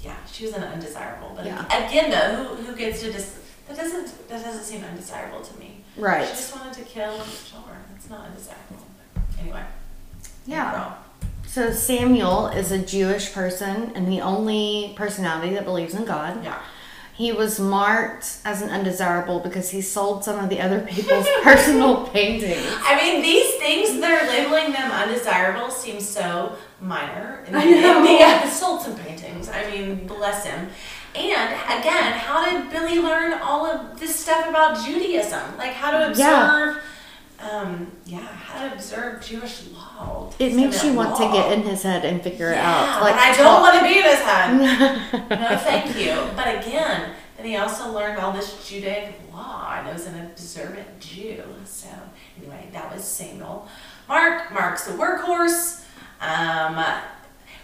yeah, she was an undesirable. But Yeah. again, though, who, who gets to dis- that doesn't that doesn't seem undesirable to me. Right. She just wanted to kill Chalmer. That's not undesirable. Anyway. Yeah. April. So Samuel is a Jewish person and the only personality that believes in God. Yeah. He was marked as an undesirable because he sold some of the other people's personal paintings. I mean, these things they're labeling them undesirable seem so minor. And I know. Yeah, sold some paintings. I mean, bless him. And again, how did Billy learn all of this stuff about Judaism? Like how to Yeah. Um, yeah, how to observe Jewish law. It makes you want to get in his head and figure it Yeah, out. but I don't want to be in his head. No, thank you. But again, then he also learned all this Judaic law and was an observant Jew. So anyway, that was Samuel. Mark, Mark's the workhorse. Um,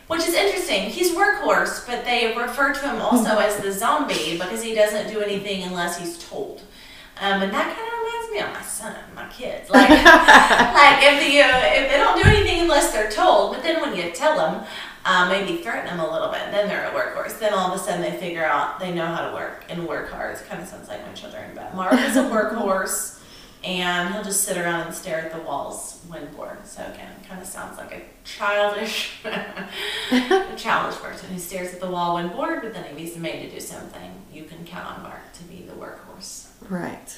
which is interesting. He's workhorse, but they refer to him also as the zombie because he doesn't do anything unless he's told. Um, and that kind of reminds me of my son, my kids. Like, like if the uh, if they don't do anything unless they're told, but then when you tell them, uh, maybe threaten them a little bit. Then they're a workhorse. Then all of a sudden they figure out they know how to work and work hard. It kind of sounds like my children. But Mark is a workhorse, and he'll just sit around and stare at the walls when bored. So again, kind of sounds like a childish, a childish person who stares at the wall when bored. But then if he's made to do something, you can count on Mark to be the workhorse. Right.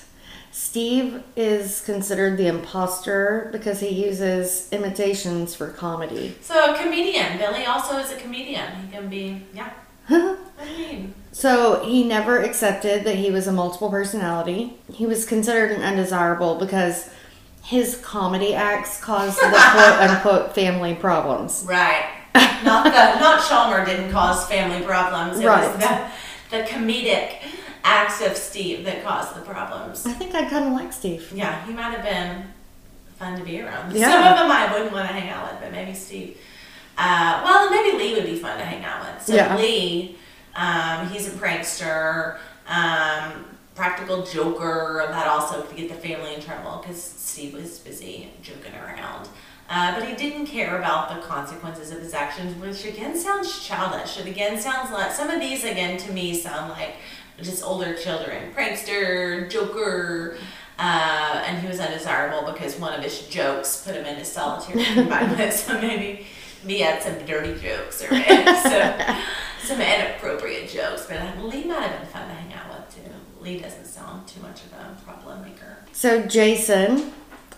Steve is considered the imposter because he uses imitations for comedy. So a comedian. Billy also is a comedian. He can be yeah. What do you mean? So he never accepted that he was a multiple personality. He was considered an undesirable because his comedy acts caused the quote unquote family problems. Right. Not the not Chalmer didn't cause family problems. It Right. was the the comedic acts of Steve that caused the problems. I think I kind of like Steve. Yeah, he might have been fun to be around. Some of them I wouldn't want to hang out with, but maybe Steve. Uh, well, maybe Lee would be fun to hang out with. So Yeah. Lee, um, he's a prankster, um, practical joker. That also could get the family in trouble because Steve was busy joking around. Uh, but he didn't care about the consequences of his actions, which again sounds childish. It again sounds like some of these again to me sound like just older children. Prankster, joker, uh, and he was undesirable because one of his jokes put him in into solitary confinement. so maybe he had some dirty jokes or some, some inappropriate jokes. But Lee might have been fun to hang out with too. Lee doesn't sound too much of a problem maker. So Jason,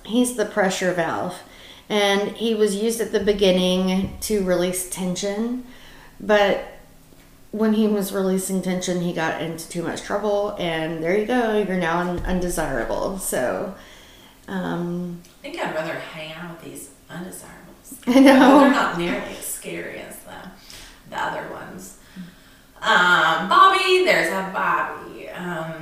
he's the pressure valve, and he was used at the beginning to release tension, but when he was releasing tension, he got into too much trouble, and there you go. You're now un- undesirable. So, um, I think I'd rather hang out with these undesirables. I know. They're not nearly as scary as the, the other ones. Um, Bobby, there's a Bobby. Um,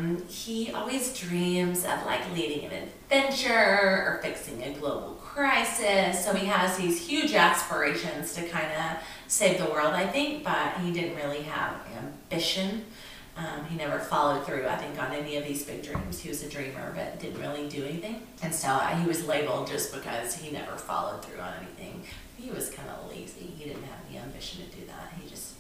he always dreams of like leading an adventure or fixing a global crisis. So he has these huge aspirations to kind of save the world, I think, but he didn't really have ambition. Um, he never followed through, I think, on any of these big dreams. He was a dreamer, but didn't really do anything. And so uh, he was labeled just because he never followed through on anything. He was kind of lazy. He didn't have any ambition to do that. He just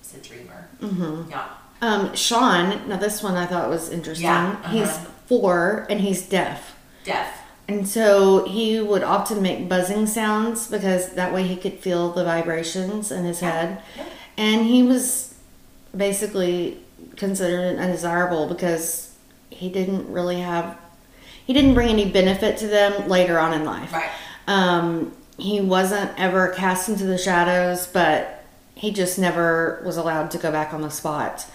was a dreamer. mhm. Yeah. Um, Sean. Now this one I thought was interesting. Yeah, uh-huh. He's four and he's deaf. Deaf. And so he would often make buzzing sounds because that way he could feel the vibrations in his head. Yeah. And he was basically considered undesirable because he didn't really have, he didn't bring any benefit to them later on in life. Right. Um, he wasn't ever cast into the shadows, but he just never was allowed to go back on the spot.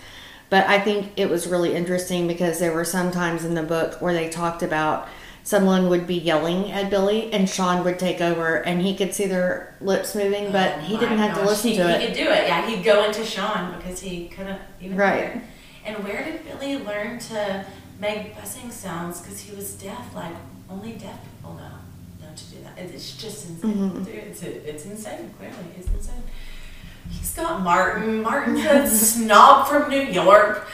But I think it was really interesting because there were some times in the book where they talked about someone would be yelling at Billy and Sean would take over and he could see their lips moving, but Oh he didn't have to listen he, to he it. could do it. Yeah, he'd go into Sean because he couldn't even Right. hear. And where did Billy learn to make buzzing sounds? Because he was deaf. Like only deaf people know know to do that. It's just insane, Mhm. dude. It's it's insane. Clearly, it's insane. He's got Martin. Martin's a snob from New York.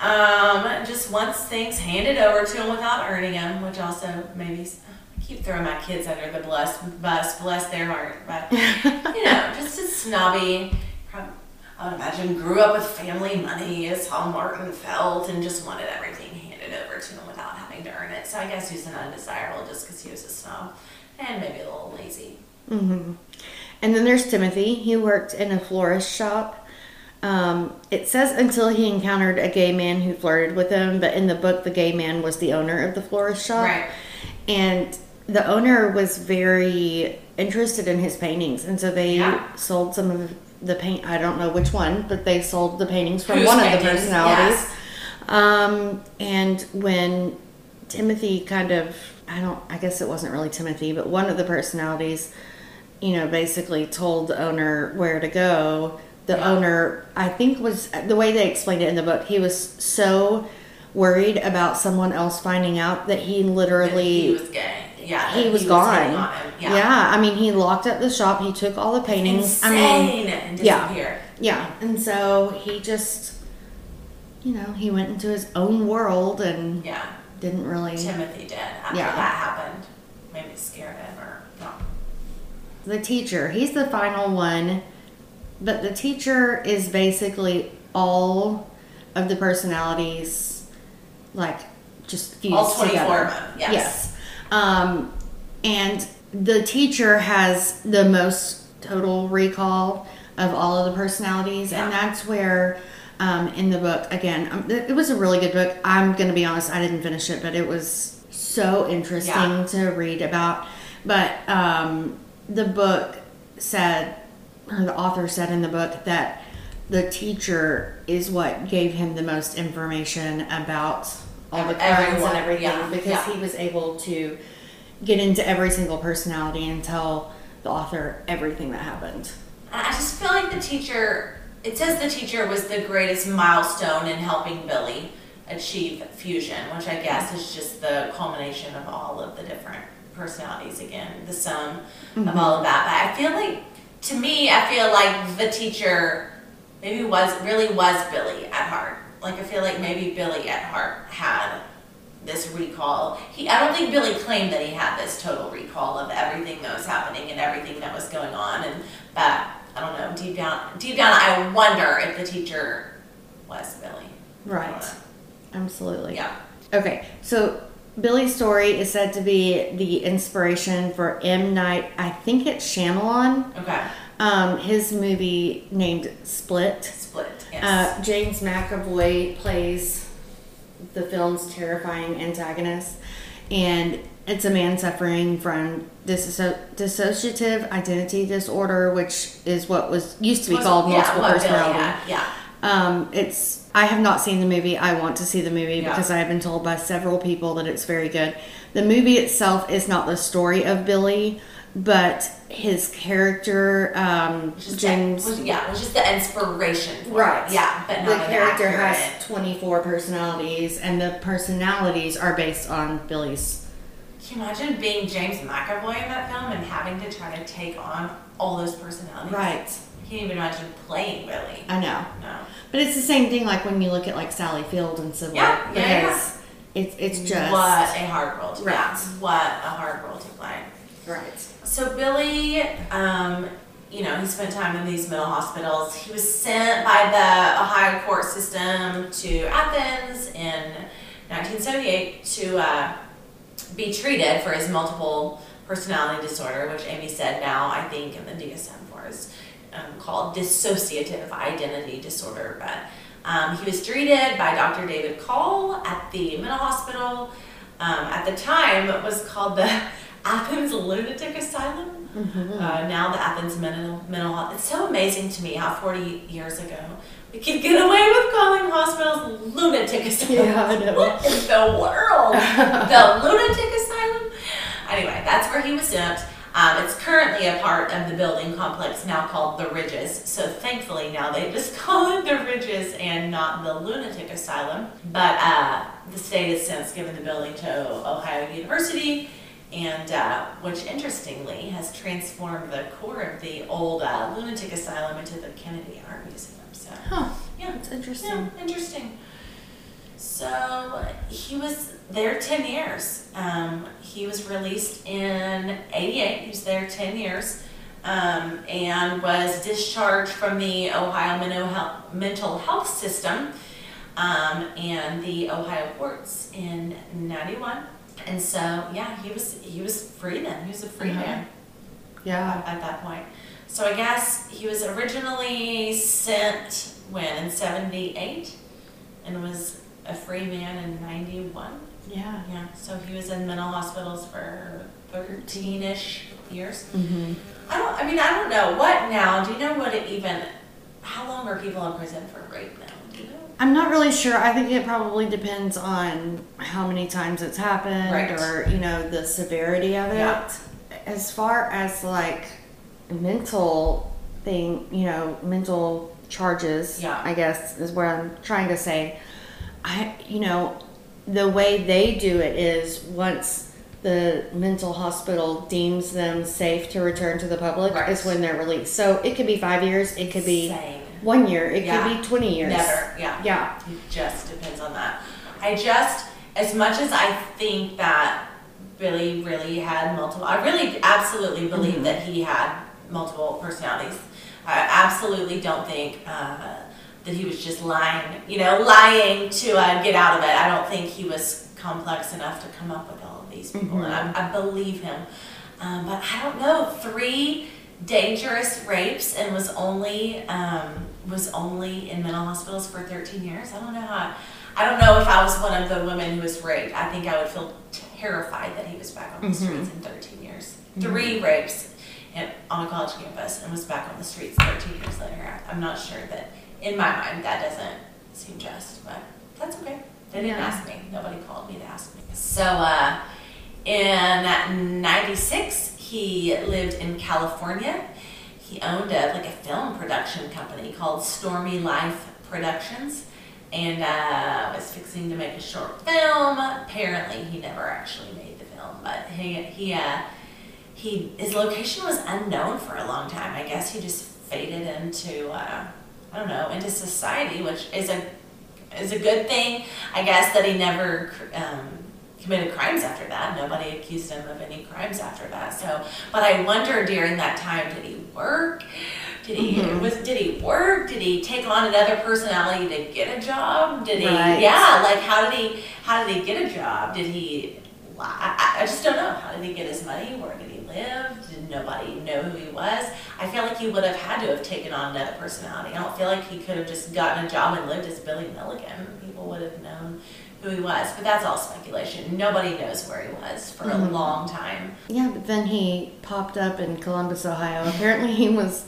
Um, just wants things handed over to him without earning them, which also maybe I keep throwing my kids under the bless bus, bless their heart, but you know, just a snobby. I would imagine grew up with family money is how Martin felt, and just wanted everything handed over to him without having to earn it. So I guess he's an undesirable just because he was a snob and maybe a little lazy. hmm And then there's Timothy. He worked in a florist shop. Um, it says until he encountered a gay man who flirted with him, but in the book, the gay man was the owner of the florist shop. Right. And the owner was very interested in his paintings, and so they Yeah. sold some of the paint. I don't know which one, but they sold the paintings from Whose one of the personalities. Yes. Um, and when Timothy kind of, I don't, I guess it wasn't really Timothy, but one of the personalities, you know, basically told the owner where to go. The Yeah. owner, I think, was the way they explained it in the book. He was so worried about someone else finding out that he literally he was gay. Yeah, he was gone. on him. Yeah. I mean, he locked up the shop. He took all the paintings. Insane I mean, and yeah. disappeared. yeah. And so he just, you know, he went into his own world and Yeah. didn't really. Timothy did after Yeah. that happened. Maybe scared him or. The teacher, he's the final one but the teacher is basically all of the personalities, like just fused All 24 together. them, yes. Um, and the teacher has the most total recall of all of the personalities, Yeah. and that's where. Um, in the book again, um, it it was a really good book. I'm gonna be honest, I didn't finish it, but it was so interesting Yeah. to read about. But um, the book said, or the author said in the book that the teacher is what gave him the most information about all the crimes and everything yeah, because yeah. he was able to get into every single personality and tell the author everything that happened. I just feel like the teacher, it says the teacher was the greatest milestone in helping Billy achieve fusion, which I guess is just the culmination of all of the different personalities again, the sum of mm-hmm. all of that. But I feel like, to me, I feel like the teacher maybe was, really was Billy at heart. Like, I feel like maybe Billy at heart had this recall. He, I don't think Billy claimed that he had this total recall of everything that was happening and everything that was going on. And but I don't know. Deep down, deep down, I wonder if the teacher was Billy. Right. Absolutely. Yeah. Okay, so Billy's story is said to be the inspiration for M. Night, I think it's Shyamalan, Okay. um, his movie named Split. Split. Yes. Uh, James McAvoy plays the film's terrifying antagonist, and it's a man suffering from disso- dissociative identity disorder, which is what was used to be Was- called yeah, multiple personality. had, Yeah. Um, it's I have not seen the movie. I want to see the movie Yeah. because I have been told by several people that it's very good. The movie itself is not the story of Billy, but his character, um, James. The, was, yeah, which is the inspiration. For Right. It. Yeah, but the character in has 24 personalities, and the personalities are based on Billy's. Can you imagine being James McAvoy in that film and having to try to take on all those personalities? Right. Can't even imagine playing Billy. I know. No. But it's the same thing like when you look at like Sally Field and Sybil. Yeah, yeah, yeah. because it's it's just what a hard role to Right. yeah, what a hard role to play. right. So Billy, um, you know, he spent time in these mental hospitals. He was sent by the Ohio court system to Athens in 1978 to uh, be treated for his multiple personality disorder, which Amy said now I think in the DSM-4 is um, called dissociative identity disorder. But um, he was treated by Dr. David Caul at the mental hospital. Um, at the time, it was called the Athens Lunatic Asylum. Uh, now the Athens Mental Mental Health. It's so amazing to me how 40 years ago we could get away with calling hospitals lunatic asylums. Yeah, I know. What in the world? the lunatic asylum. Anyway, that's where he was sent. Um, it's currently a part of the building complex now called the Ridges. So thankfully now they just call it the Ridges and not the lunatic asylum. But uh, the state has since given the building to Ohio University, and uh, which interestingly has transformed the core of the old uh, lunatic asylum into the Kennedy Art Museum. So Huh. yeah, it's interesting. yeah, interesting. So he was there 10 years. Um, he was released in 88. He was there 10 years um, and was discharged from the Ohio mental health, mental health system um, and the Ohio courts in 91. And so, yeah, he was he was free then. He was a free Uh-huh. man Yeah. at that point. So I guess he was originally sent when in 78 and was a free man in 91. Yeah. Yeah, so he was in mental hospitals for 13 ish years. Mm-hmm. I don't, I mean, I don't know. What now? Do you know what it even, how long are people in prison for rape now? Do you know? I'm not really sure. I think it probably depends on how many times it's happened Right. or, you know, the severity of it. Yeah. As far as like mental thing, you know, mental charges, Yeah. I guess is what I'm trying to say. I, you know, the way they do it is once the mental hospital deems them safe to return to the public Right. is when they're released. So it could be five years, it could be Insane. one year, it Yeah. could be 20 years. Never, yeah. Yeah. It just depends on that. I just, as much as I think that Billy really had multiple, I really absolutely believe Mhm. that he had multiple personalities. I absolutely don't think uh, that he was just lying, you know, lying to uh, get out of it. I don't think he was complex enough to come up with all of these people, Mhm. and I, I believe him. Um, but I don't know, three dangerous rapes and was only um, was only in mental hospitals for 13 years. I don't know how. I don't know if I was one of the women who was raped. I think I would feel terrified that he was back on the Mhm. streets in 13 years. Three rapes in, on a college campus and was back on the streets 13 years later. I- I'm not sure that, in my mind, that doesn't seem just, but that's okay. They didn't Yeah. ask me. Nobody called me to ask me. So, uh, in 96, he lived in California. He owned a, like a film production company called Stormy Life Productions and uh, was fixing to make a short film. Apparently, he never actually made the film, but he, he, uh, he, his location was unknown for a long time. I guess he just faded into, uh, I don't know, into society, which is a is a good thing. I guess that he never um, committed crimes after that. Nobody accused him of any crimes after that. So, but I wonder during that time, did he work? Did he Mhm. was did he work? Did he take on another personality to get a job? Did he? Right. Yeah, like how did he? How did he get a job? Did he? I, I I just don't know. How did he get his money? Where did he live? Did nobody know who he was? I feel like he would have had to have taken on another personality. I don't feel like he could have just gotten a job and lived as Billy Milligan. People would have known who he was. But that's all speculation. Nobody knows where he was for a Mhm. long time. Yeah, but then he popped up in Columbus, Ohio. Apparently, he was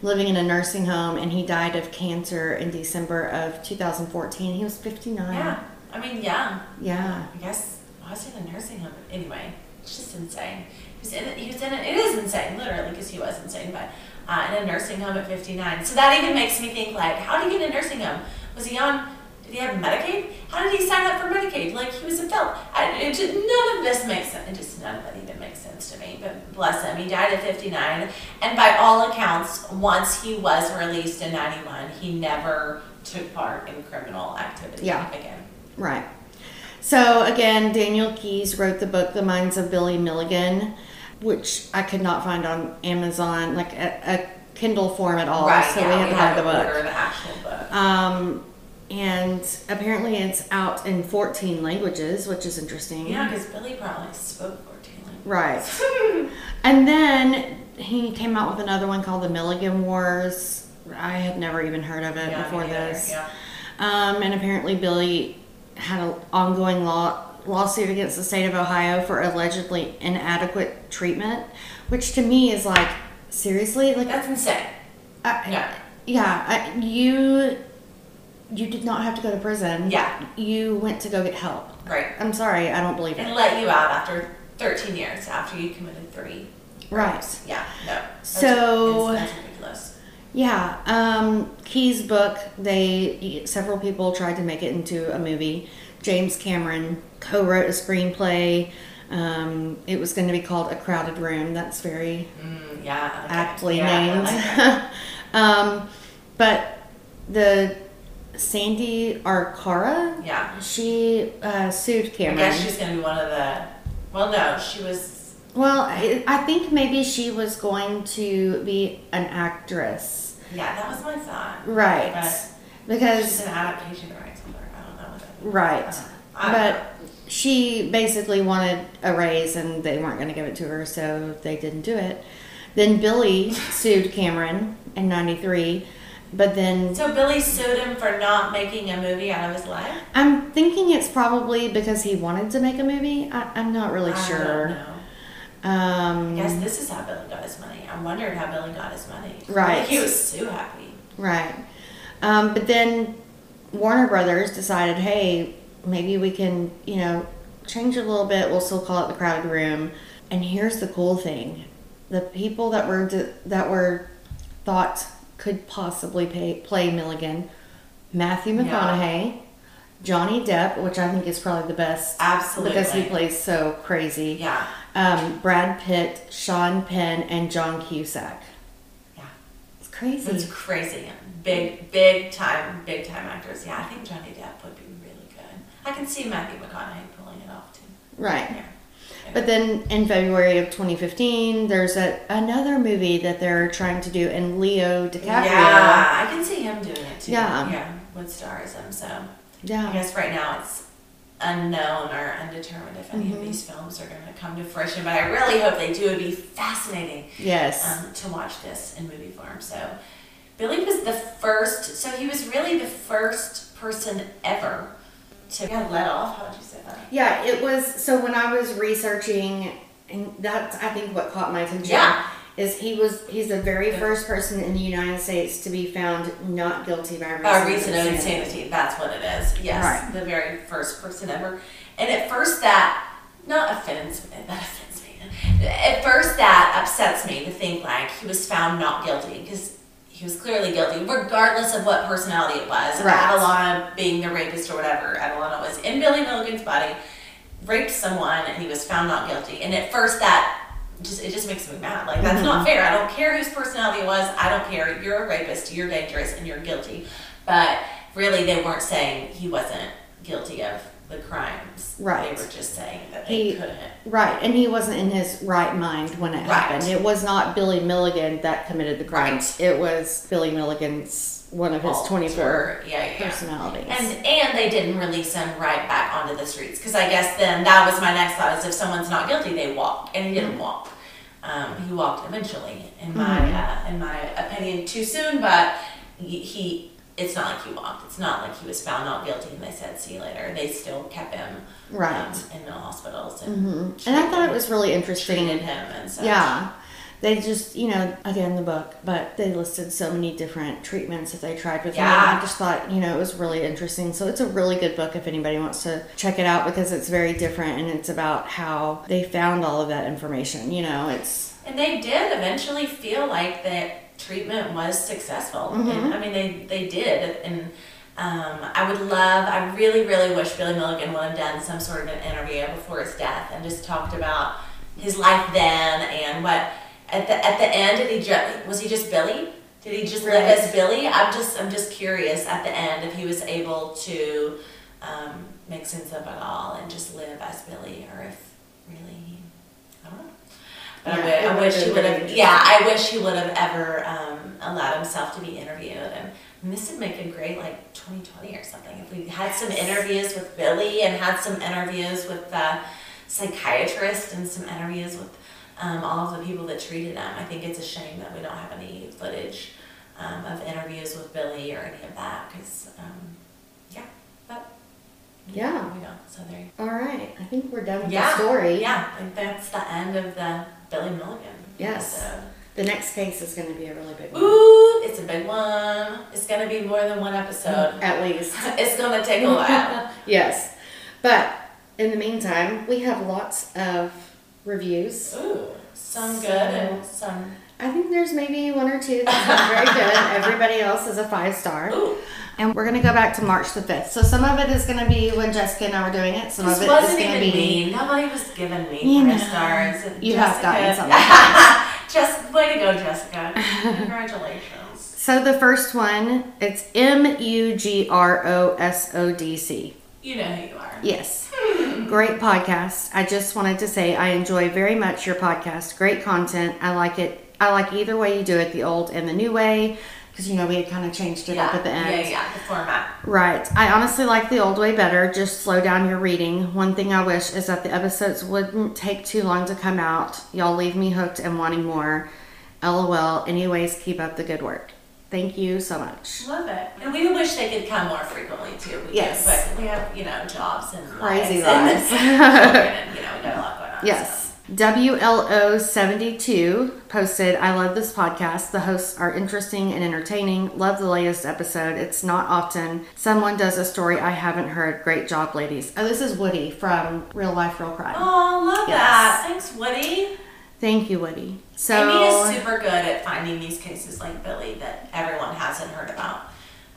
living in a nursing home and he died of cancer in December of 2014. He was 59. Yeah. I mean, yeah. Yeah. I guess why was in a nursing home? Anyway, it's just insane. Was in it. He was in it. It is insane, literally, because he was insane. But uh, in a nursing home at 59. So that even makes me think, like, how did he get in a nursing home? Was he on? Did he have Medicaid? How did he sign up for Medicaid? Like he was a adult. I, it just, none of this makes sense. It just none of it even makes sense to me. But bless him, he died at 59, and by all accounts, once he was released in 91, he never took part in criminal activity Yeah. again. Right. So again, Daniel Keyes wrote the book The Minds of Billy Milligan, which I could not find on Amazon, like a, a Kindle form at all. right. so yeah, we had to buy the book. the actual book. Um, and apparently it's out in 14 languages, which is interesting. Yeah, because Billy probably spoke 14 languages. Right. And then he came out with another one called The Milligan Wars. I had never even heard of it Yeah, before this. Yeah. Um, and apparently Billy had an ongoing law lawsuit against the state of Ohio for allegedly inadequate treatment, which to me is like seriously like That's insane. I, Yeah. yeah I, you you did not have to go to prison. Yeah. You went to go get help. Right. I'm sorry, I don't believe And it. And let you out after 13 years after you committed three. Right. rapes. Yeah. No. That's- So- that's, that's ridiculous. Yeah, um, Keyes' book. They several people tried to make it into a movie. James Cameron co-wrote a screenplay. Um, it was going to be called A Crowded Room. That's very Mm, yeah. It. aptly Yeah, named. like um, but the Sandy Arcara, Yeah. she uh, sued Cameron. I guess she's gonna be one of the. Well, no, she was. well, I, I think maybe she was going to be an actress, Yeah, that was my thought. right? But she's because an adaptation rights holder. I don't know what that. Right. I But she basically wanted a raise and they weren't going to give it to her, so they didn't do it. Then Billy sued Cameron in 93, but then So Billy sued him for not making a movie out of his life. I'm thinking it's probably because he wanted to make a movie. I, I'm not really I sure. Um, I guess this is how Billy got his money. I wondered how Billy got his money. Right. Like, he was so happy. Right. Um, but then Warner Brothers decided, hey, maybe we can, you know, change it a little bit. We'll still call it the crowded room. And here's the cool thing: the people that were that were thought could possibly pay, play Milligan, Matthew Yeah. McConaughey, Johnny Depp, which I think is probably the best Absolutely. because he plays so crazy. Yeah. Um, Brad Pitt, Sean Penn, and John Cusack. Yeah. It's crazy. It's crazy. Big, big time, big time actors. Yeah, I think Johnny Depp would be really good. I can see Matthew McConaughey pulling it off too. right. Yeah. But then in February of 2015, there's a, another movie that they're trying to do, and Leo DiCaprio. Yeah, I can see him doing it too. Yeah. Yeah, with stars him. So Yeah. I guess right now it's unknown or undetermined if any Mm-hmm. of these films are going to come to fruition. But I really hope they do. It'd be fascinating Yes. um, to watch this in movie form. So Billy was the first. So he was really the first person ever to get let off. How would you say that? Yeah, it was. So when I was researching, and that's I think what caught my attention. Yeah. Is he was he's the very first person in the United States to be found not guilty by reason, Uh, reason of of insanity. insanity. That's what it is. Yes, Right. the very first person ever. And at first, that not offends that offends me. At first, that upsets me to think like he was found not guilty because he was clearly guilty, regardless of what personality it was. Right. Adalana being the rapist or whatever. Adalana was in Billy Milligan's body, raped someone, and he was found not guilty. And at first, that just it just makes me mad. Like that's not mm-hmm. fair. I don't care whose personality it was. I don't care. You're a rapist. You're dangerous, and you're guilty. But really, they weren't saying he wasn't guilty of the crimes. Right. They were just saying that they He- couldn't. Right, and he wasn't in his right mind when it Right. happened. It was not Billy Milligan that committed the crimes. It was Billy Milligan's one of his twenty four Yeah, yeah. personalities. And and they didn't release him right back onto the streets because I guess then that was my next thought is if someone's not guilty they walk and he didn't walk. Um, he walked eventually in my uh, in my opinion too soon, but he, he it's not like he walked. It's not like he was found not guilty and they said see you later. They still kept him Right. um, in the hospitals and Mhm. and I thought it was really interesting. treated him and such. Yeah. They just, you know, again, the book, but they listed so many different treatments that they tried with. Yeah. And I just thought, you know, it was really interesting. So it's a really good book if anybody wants to check it out because it's very different and it's about how they found all of that information. You know, it's, And they did eventually feel like that treatment was successful. And, I mean, they, they did. And um, I would love, I really, really wish Billy Milligan would have done some sort of an interview before his death and just talked about his life then and what, at the, at the end, did he just, was he just Billy? Did he just live as Billy? I'm just, I'm just curious at the end if he was able to um, make sense of it all and just live as Billy or if really, he- I don't know. Yeah, I, I wish he would have. Yeah, I wish he would have ever um, allowed himself to be interviewed, and, this would make a great like 2020 or something. If we had some interviews with Billy and had some interviews with the psychiatrist and some interviews with um, all of the people that treated him. I think it's a shame that we don't have any footage um, of interviews with Billy or any of that, because um, Yeah. we don't. So there. you- all right. I think we're done with Yeah, the story. Yeah, I think that's the end of the Billy Milligan. Yes. episode. The next case is going to be a really big one. Ooh, it's a big one. It's gonna be more than one episode. At least. It's gonna take a while. yes. But in the meantime, we have lots of reviews. Ooh, some So- good and some. I think there's maybe one or two that's not very good. Everybody else is a five star. Ooh, And we're gonna go back to March the fifth. So some of it is gonna be when Jessica and I were doing it. Some this of it is wasn't gonna even be me. Nobody was giving me You know, stars. And you have gotten Jessica- Just way to go, Jessica. Congratulations. So the first one, it's M U G R O S O D C. You know who you are. Yes. Great podcast. I just wanted to say I enjoy very much your podcast. Great content. I like it. I like either way you do it, the old and the new way, because you know we had kind of changed it up at the end. Yeah, yeah, the format. Right. I honestly like the old way better. Just slow down your reading. One thing I wish is that the episodes wouldn't take too long to come out. Y'all leave me hooked and wanting more. LOL. Anyways, keep up the good work. Thank you so much. Love it. And we wish they could come more frequently too. We do, Yes. but we have, you know, jobs and Crazy lives. lives. And and, you know, we got a lot going on. Yes. WLO72 posted, I love this podcast. The hosts are interesting and entertaining. Love the latest episode. It's not often someone does a story I haven't heard. Great job, ladies. Oh, this is Woody from Real Life, Real Crime. Oh, love Yes. that. Thanks, Woody. Thank you, Woody. So, Amy is super good at finding these cases like Billy that everyone hasn't heard about.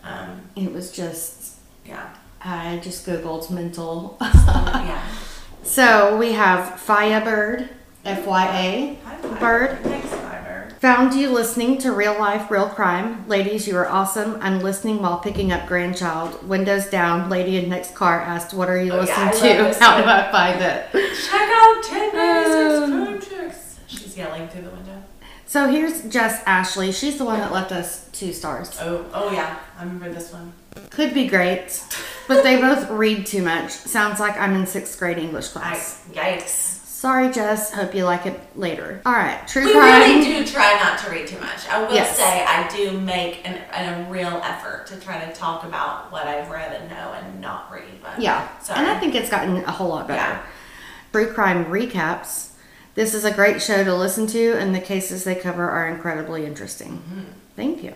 Um, it was just, yeah. I just Googled mental. yeah. So we have Firebird, F Y A. Bird. Thanks. Found you listening to Real Life, Real Crime. Ladies, you are awesome. I'm listening while picking up grandchild. Windows down. Lady in next car asked, What are you Oh, listening love to? How do I find it? Check out 1096 Um, crime tricks. She's yelling through the window. So here's Jess Ashley. She's the one that left us two stars. Oh, oh yeah, I remember this one. Could be great, but they both read too much. Sounds like I'm in sixth grade English I, class. yikes. Sorry, Jess. Hope you like it later. All right, true We crime. really do try not to read too much. I will Yes. say I do make an, an, a real effort to try to talk about what I've read and know and not read. But Yeah, sorry. and I think it's gotten a whole lot better. Yeah. True crime recaps. This is a great show to listen to, and the cases they cover are incredibly interesting. Mm-hmm. Thank you.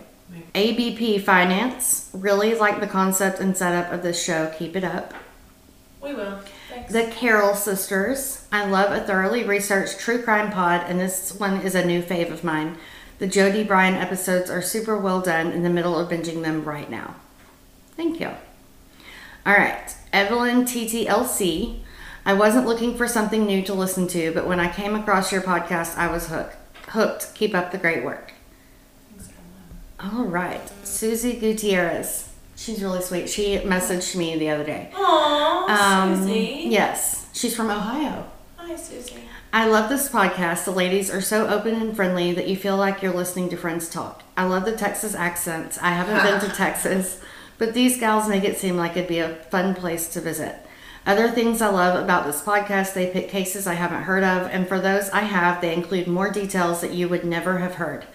ABP Finance. Really like the concept and setup of this show. Keep it up. we will. Thanks. The Carroll Sisters. I love a thoroughly researched true crime pod, and this one is a new fave of mine. The Jody Bryan episodes are super well done in the middle of binging them right now. Thank you. All right, Evelyn TTLC. I wasn't looking for something new to listen to, but when I came across your podcast, I was hooked. Hooked. Keep up the great work. All right, Susie Gutierrez. She's really sweet. She messaged me the other day. Aw, Um, Susie. Yes, she's from Ohio. Hi, Susie. I love this podcast. The ladies are so open and friendly that you feel like you're listening to friends talk. I love the Texas accents. I haven't been to Texas, but these gals make it seem like it'd be a fun place to visit. Other things I love about this podcast, they pick cases I haven't heard of, and for those I have, they include more details that you would never have heard.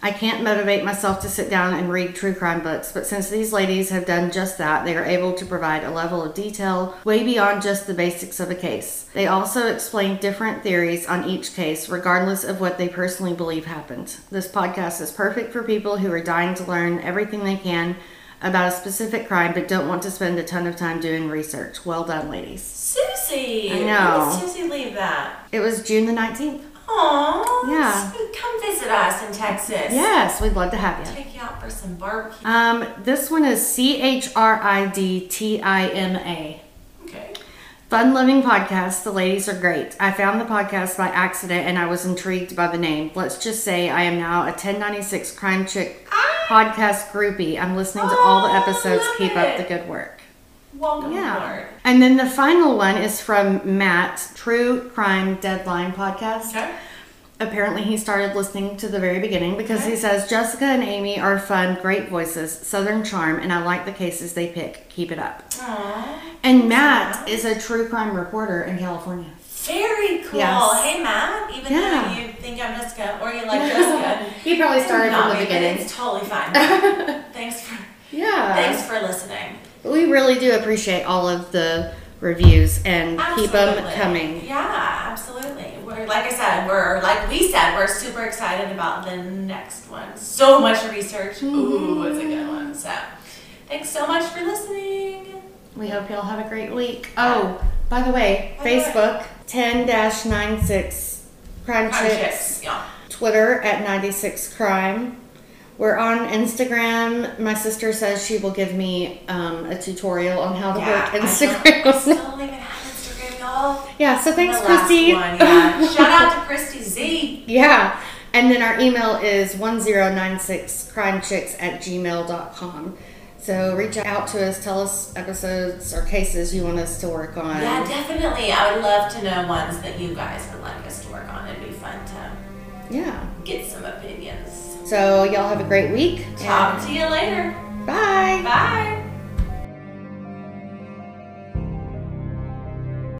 I can't motivate myself to sit down and read true crime books, but since these ladies have done just that, they are able to provide a level of detail way beyond just the basics of a case. They also explain different theories on each case, regardless of what they personally believe happened. This podcast is perfect for people who are dying to learn everything they can about a specific crime but don't want to spend a ton of time doing research. Well done, ladies. Susie. I know. When did Susie leave that? It was June the 19th. Aw. Yeah. Come visit us in Texas. Yes, we'd love to have you. Take you out for some barbecue. Um, this one is C H R I D T I M A. Okay. Fun Living Podcast. The ladies are great. I found the podcast by accident and I was intrigued by the name. Let's just say I am now a 1096 Crime Chick podcast groupie. I'm listening to all the Oh, episodes. Keep up the good work. Welcome Yeah. aboard. And then the final one is from Matt, True Crime Deadline Podcast. Okay. Apparently, he started listening to the very beginning because he says Jessica and Amy are fun, great voices, southern charm, and I like the cases they pick. Keep it up. Aw. And Matt is a true crime reporter in California. Very cool. Yes. Hey, Matt. Even Yeah. though you think I'm Jessica or you like Jessica, he probably started from the beginning. It's totally fine. thanks for Yeah. thanks for listening. We really do appreciate all of the reviews and keep them coming. Yeah, absolutely. We're like I said, we're like we said, we're super excited about the next one. So much research. Ooh, mm-hmm. it's a good one. So, thanks so much for listening. We hope y'all have a great week. Oh, by the way, By. Facebook 10 96 Crime Crime Chicks. chicks. Yeah. Twitter at 96 Crime. We're on Instagram. My sister says she will give me um, a tutorial on how to Yeah, work Instagram. I still don't even have Instagram, y'all. yeah, so thanks, Christy. One, yeah. Shout out to Christy Z. Yeah. And then our email is 1096crimechicks at gmail.com. So reach out to us, tell us episodes or cases you want us to work on. Yeah, definitely. I would love to know ones that you guys would like us to work on. It'd be fun to Yeah. get some opinions. So y'all have a great week. Talk to you later. Bye. Bye.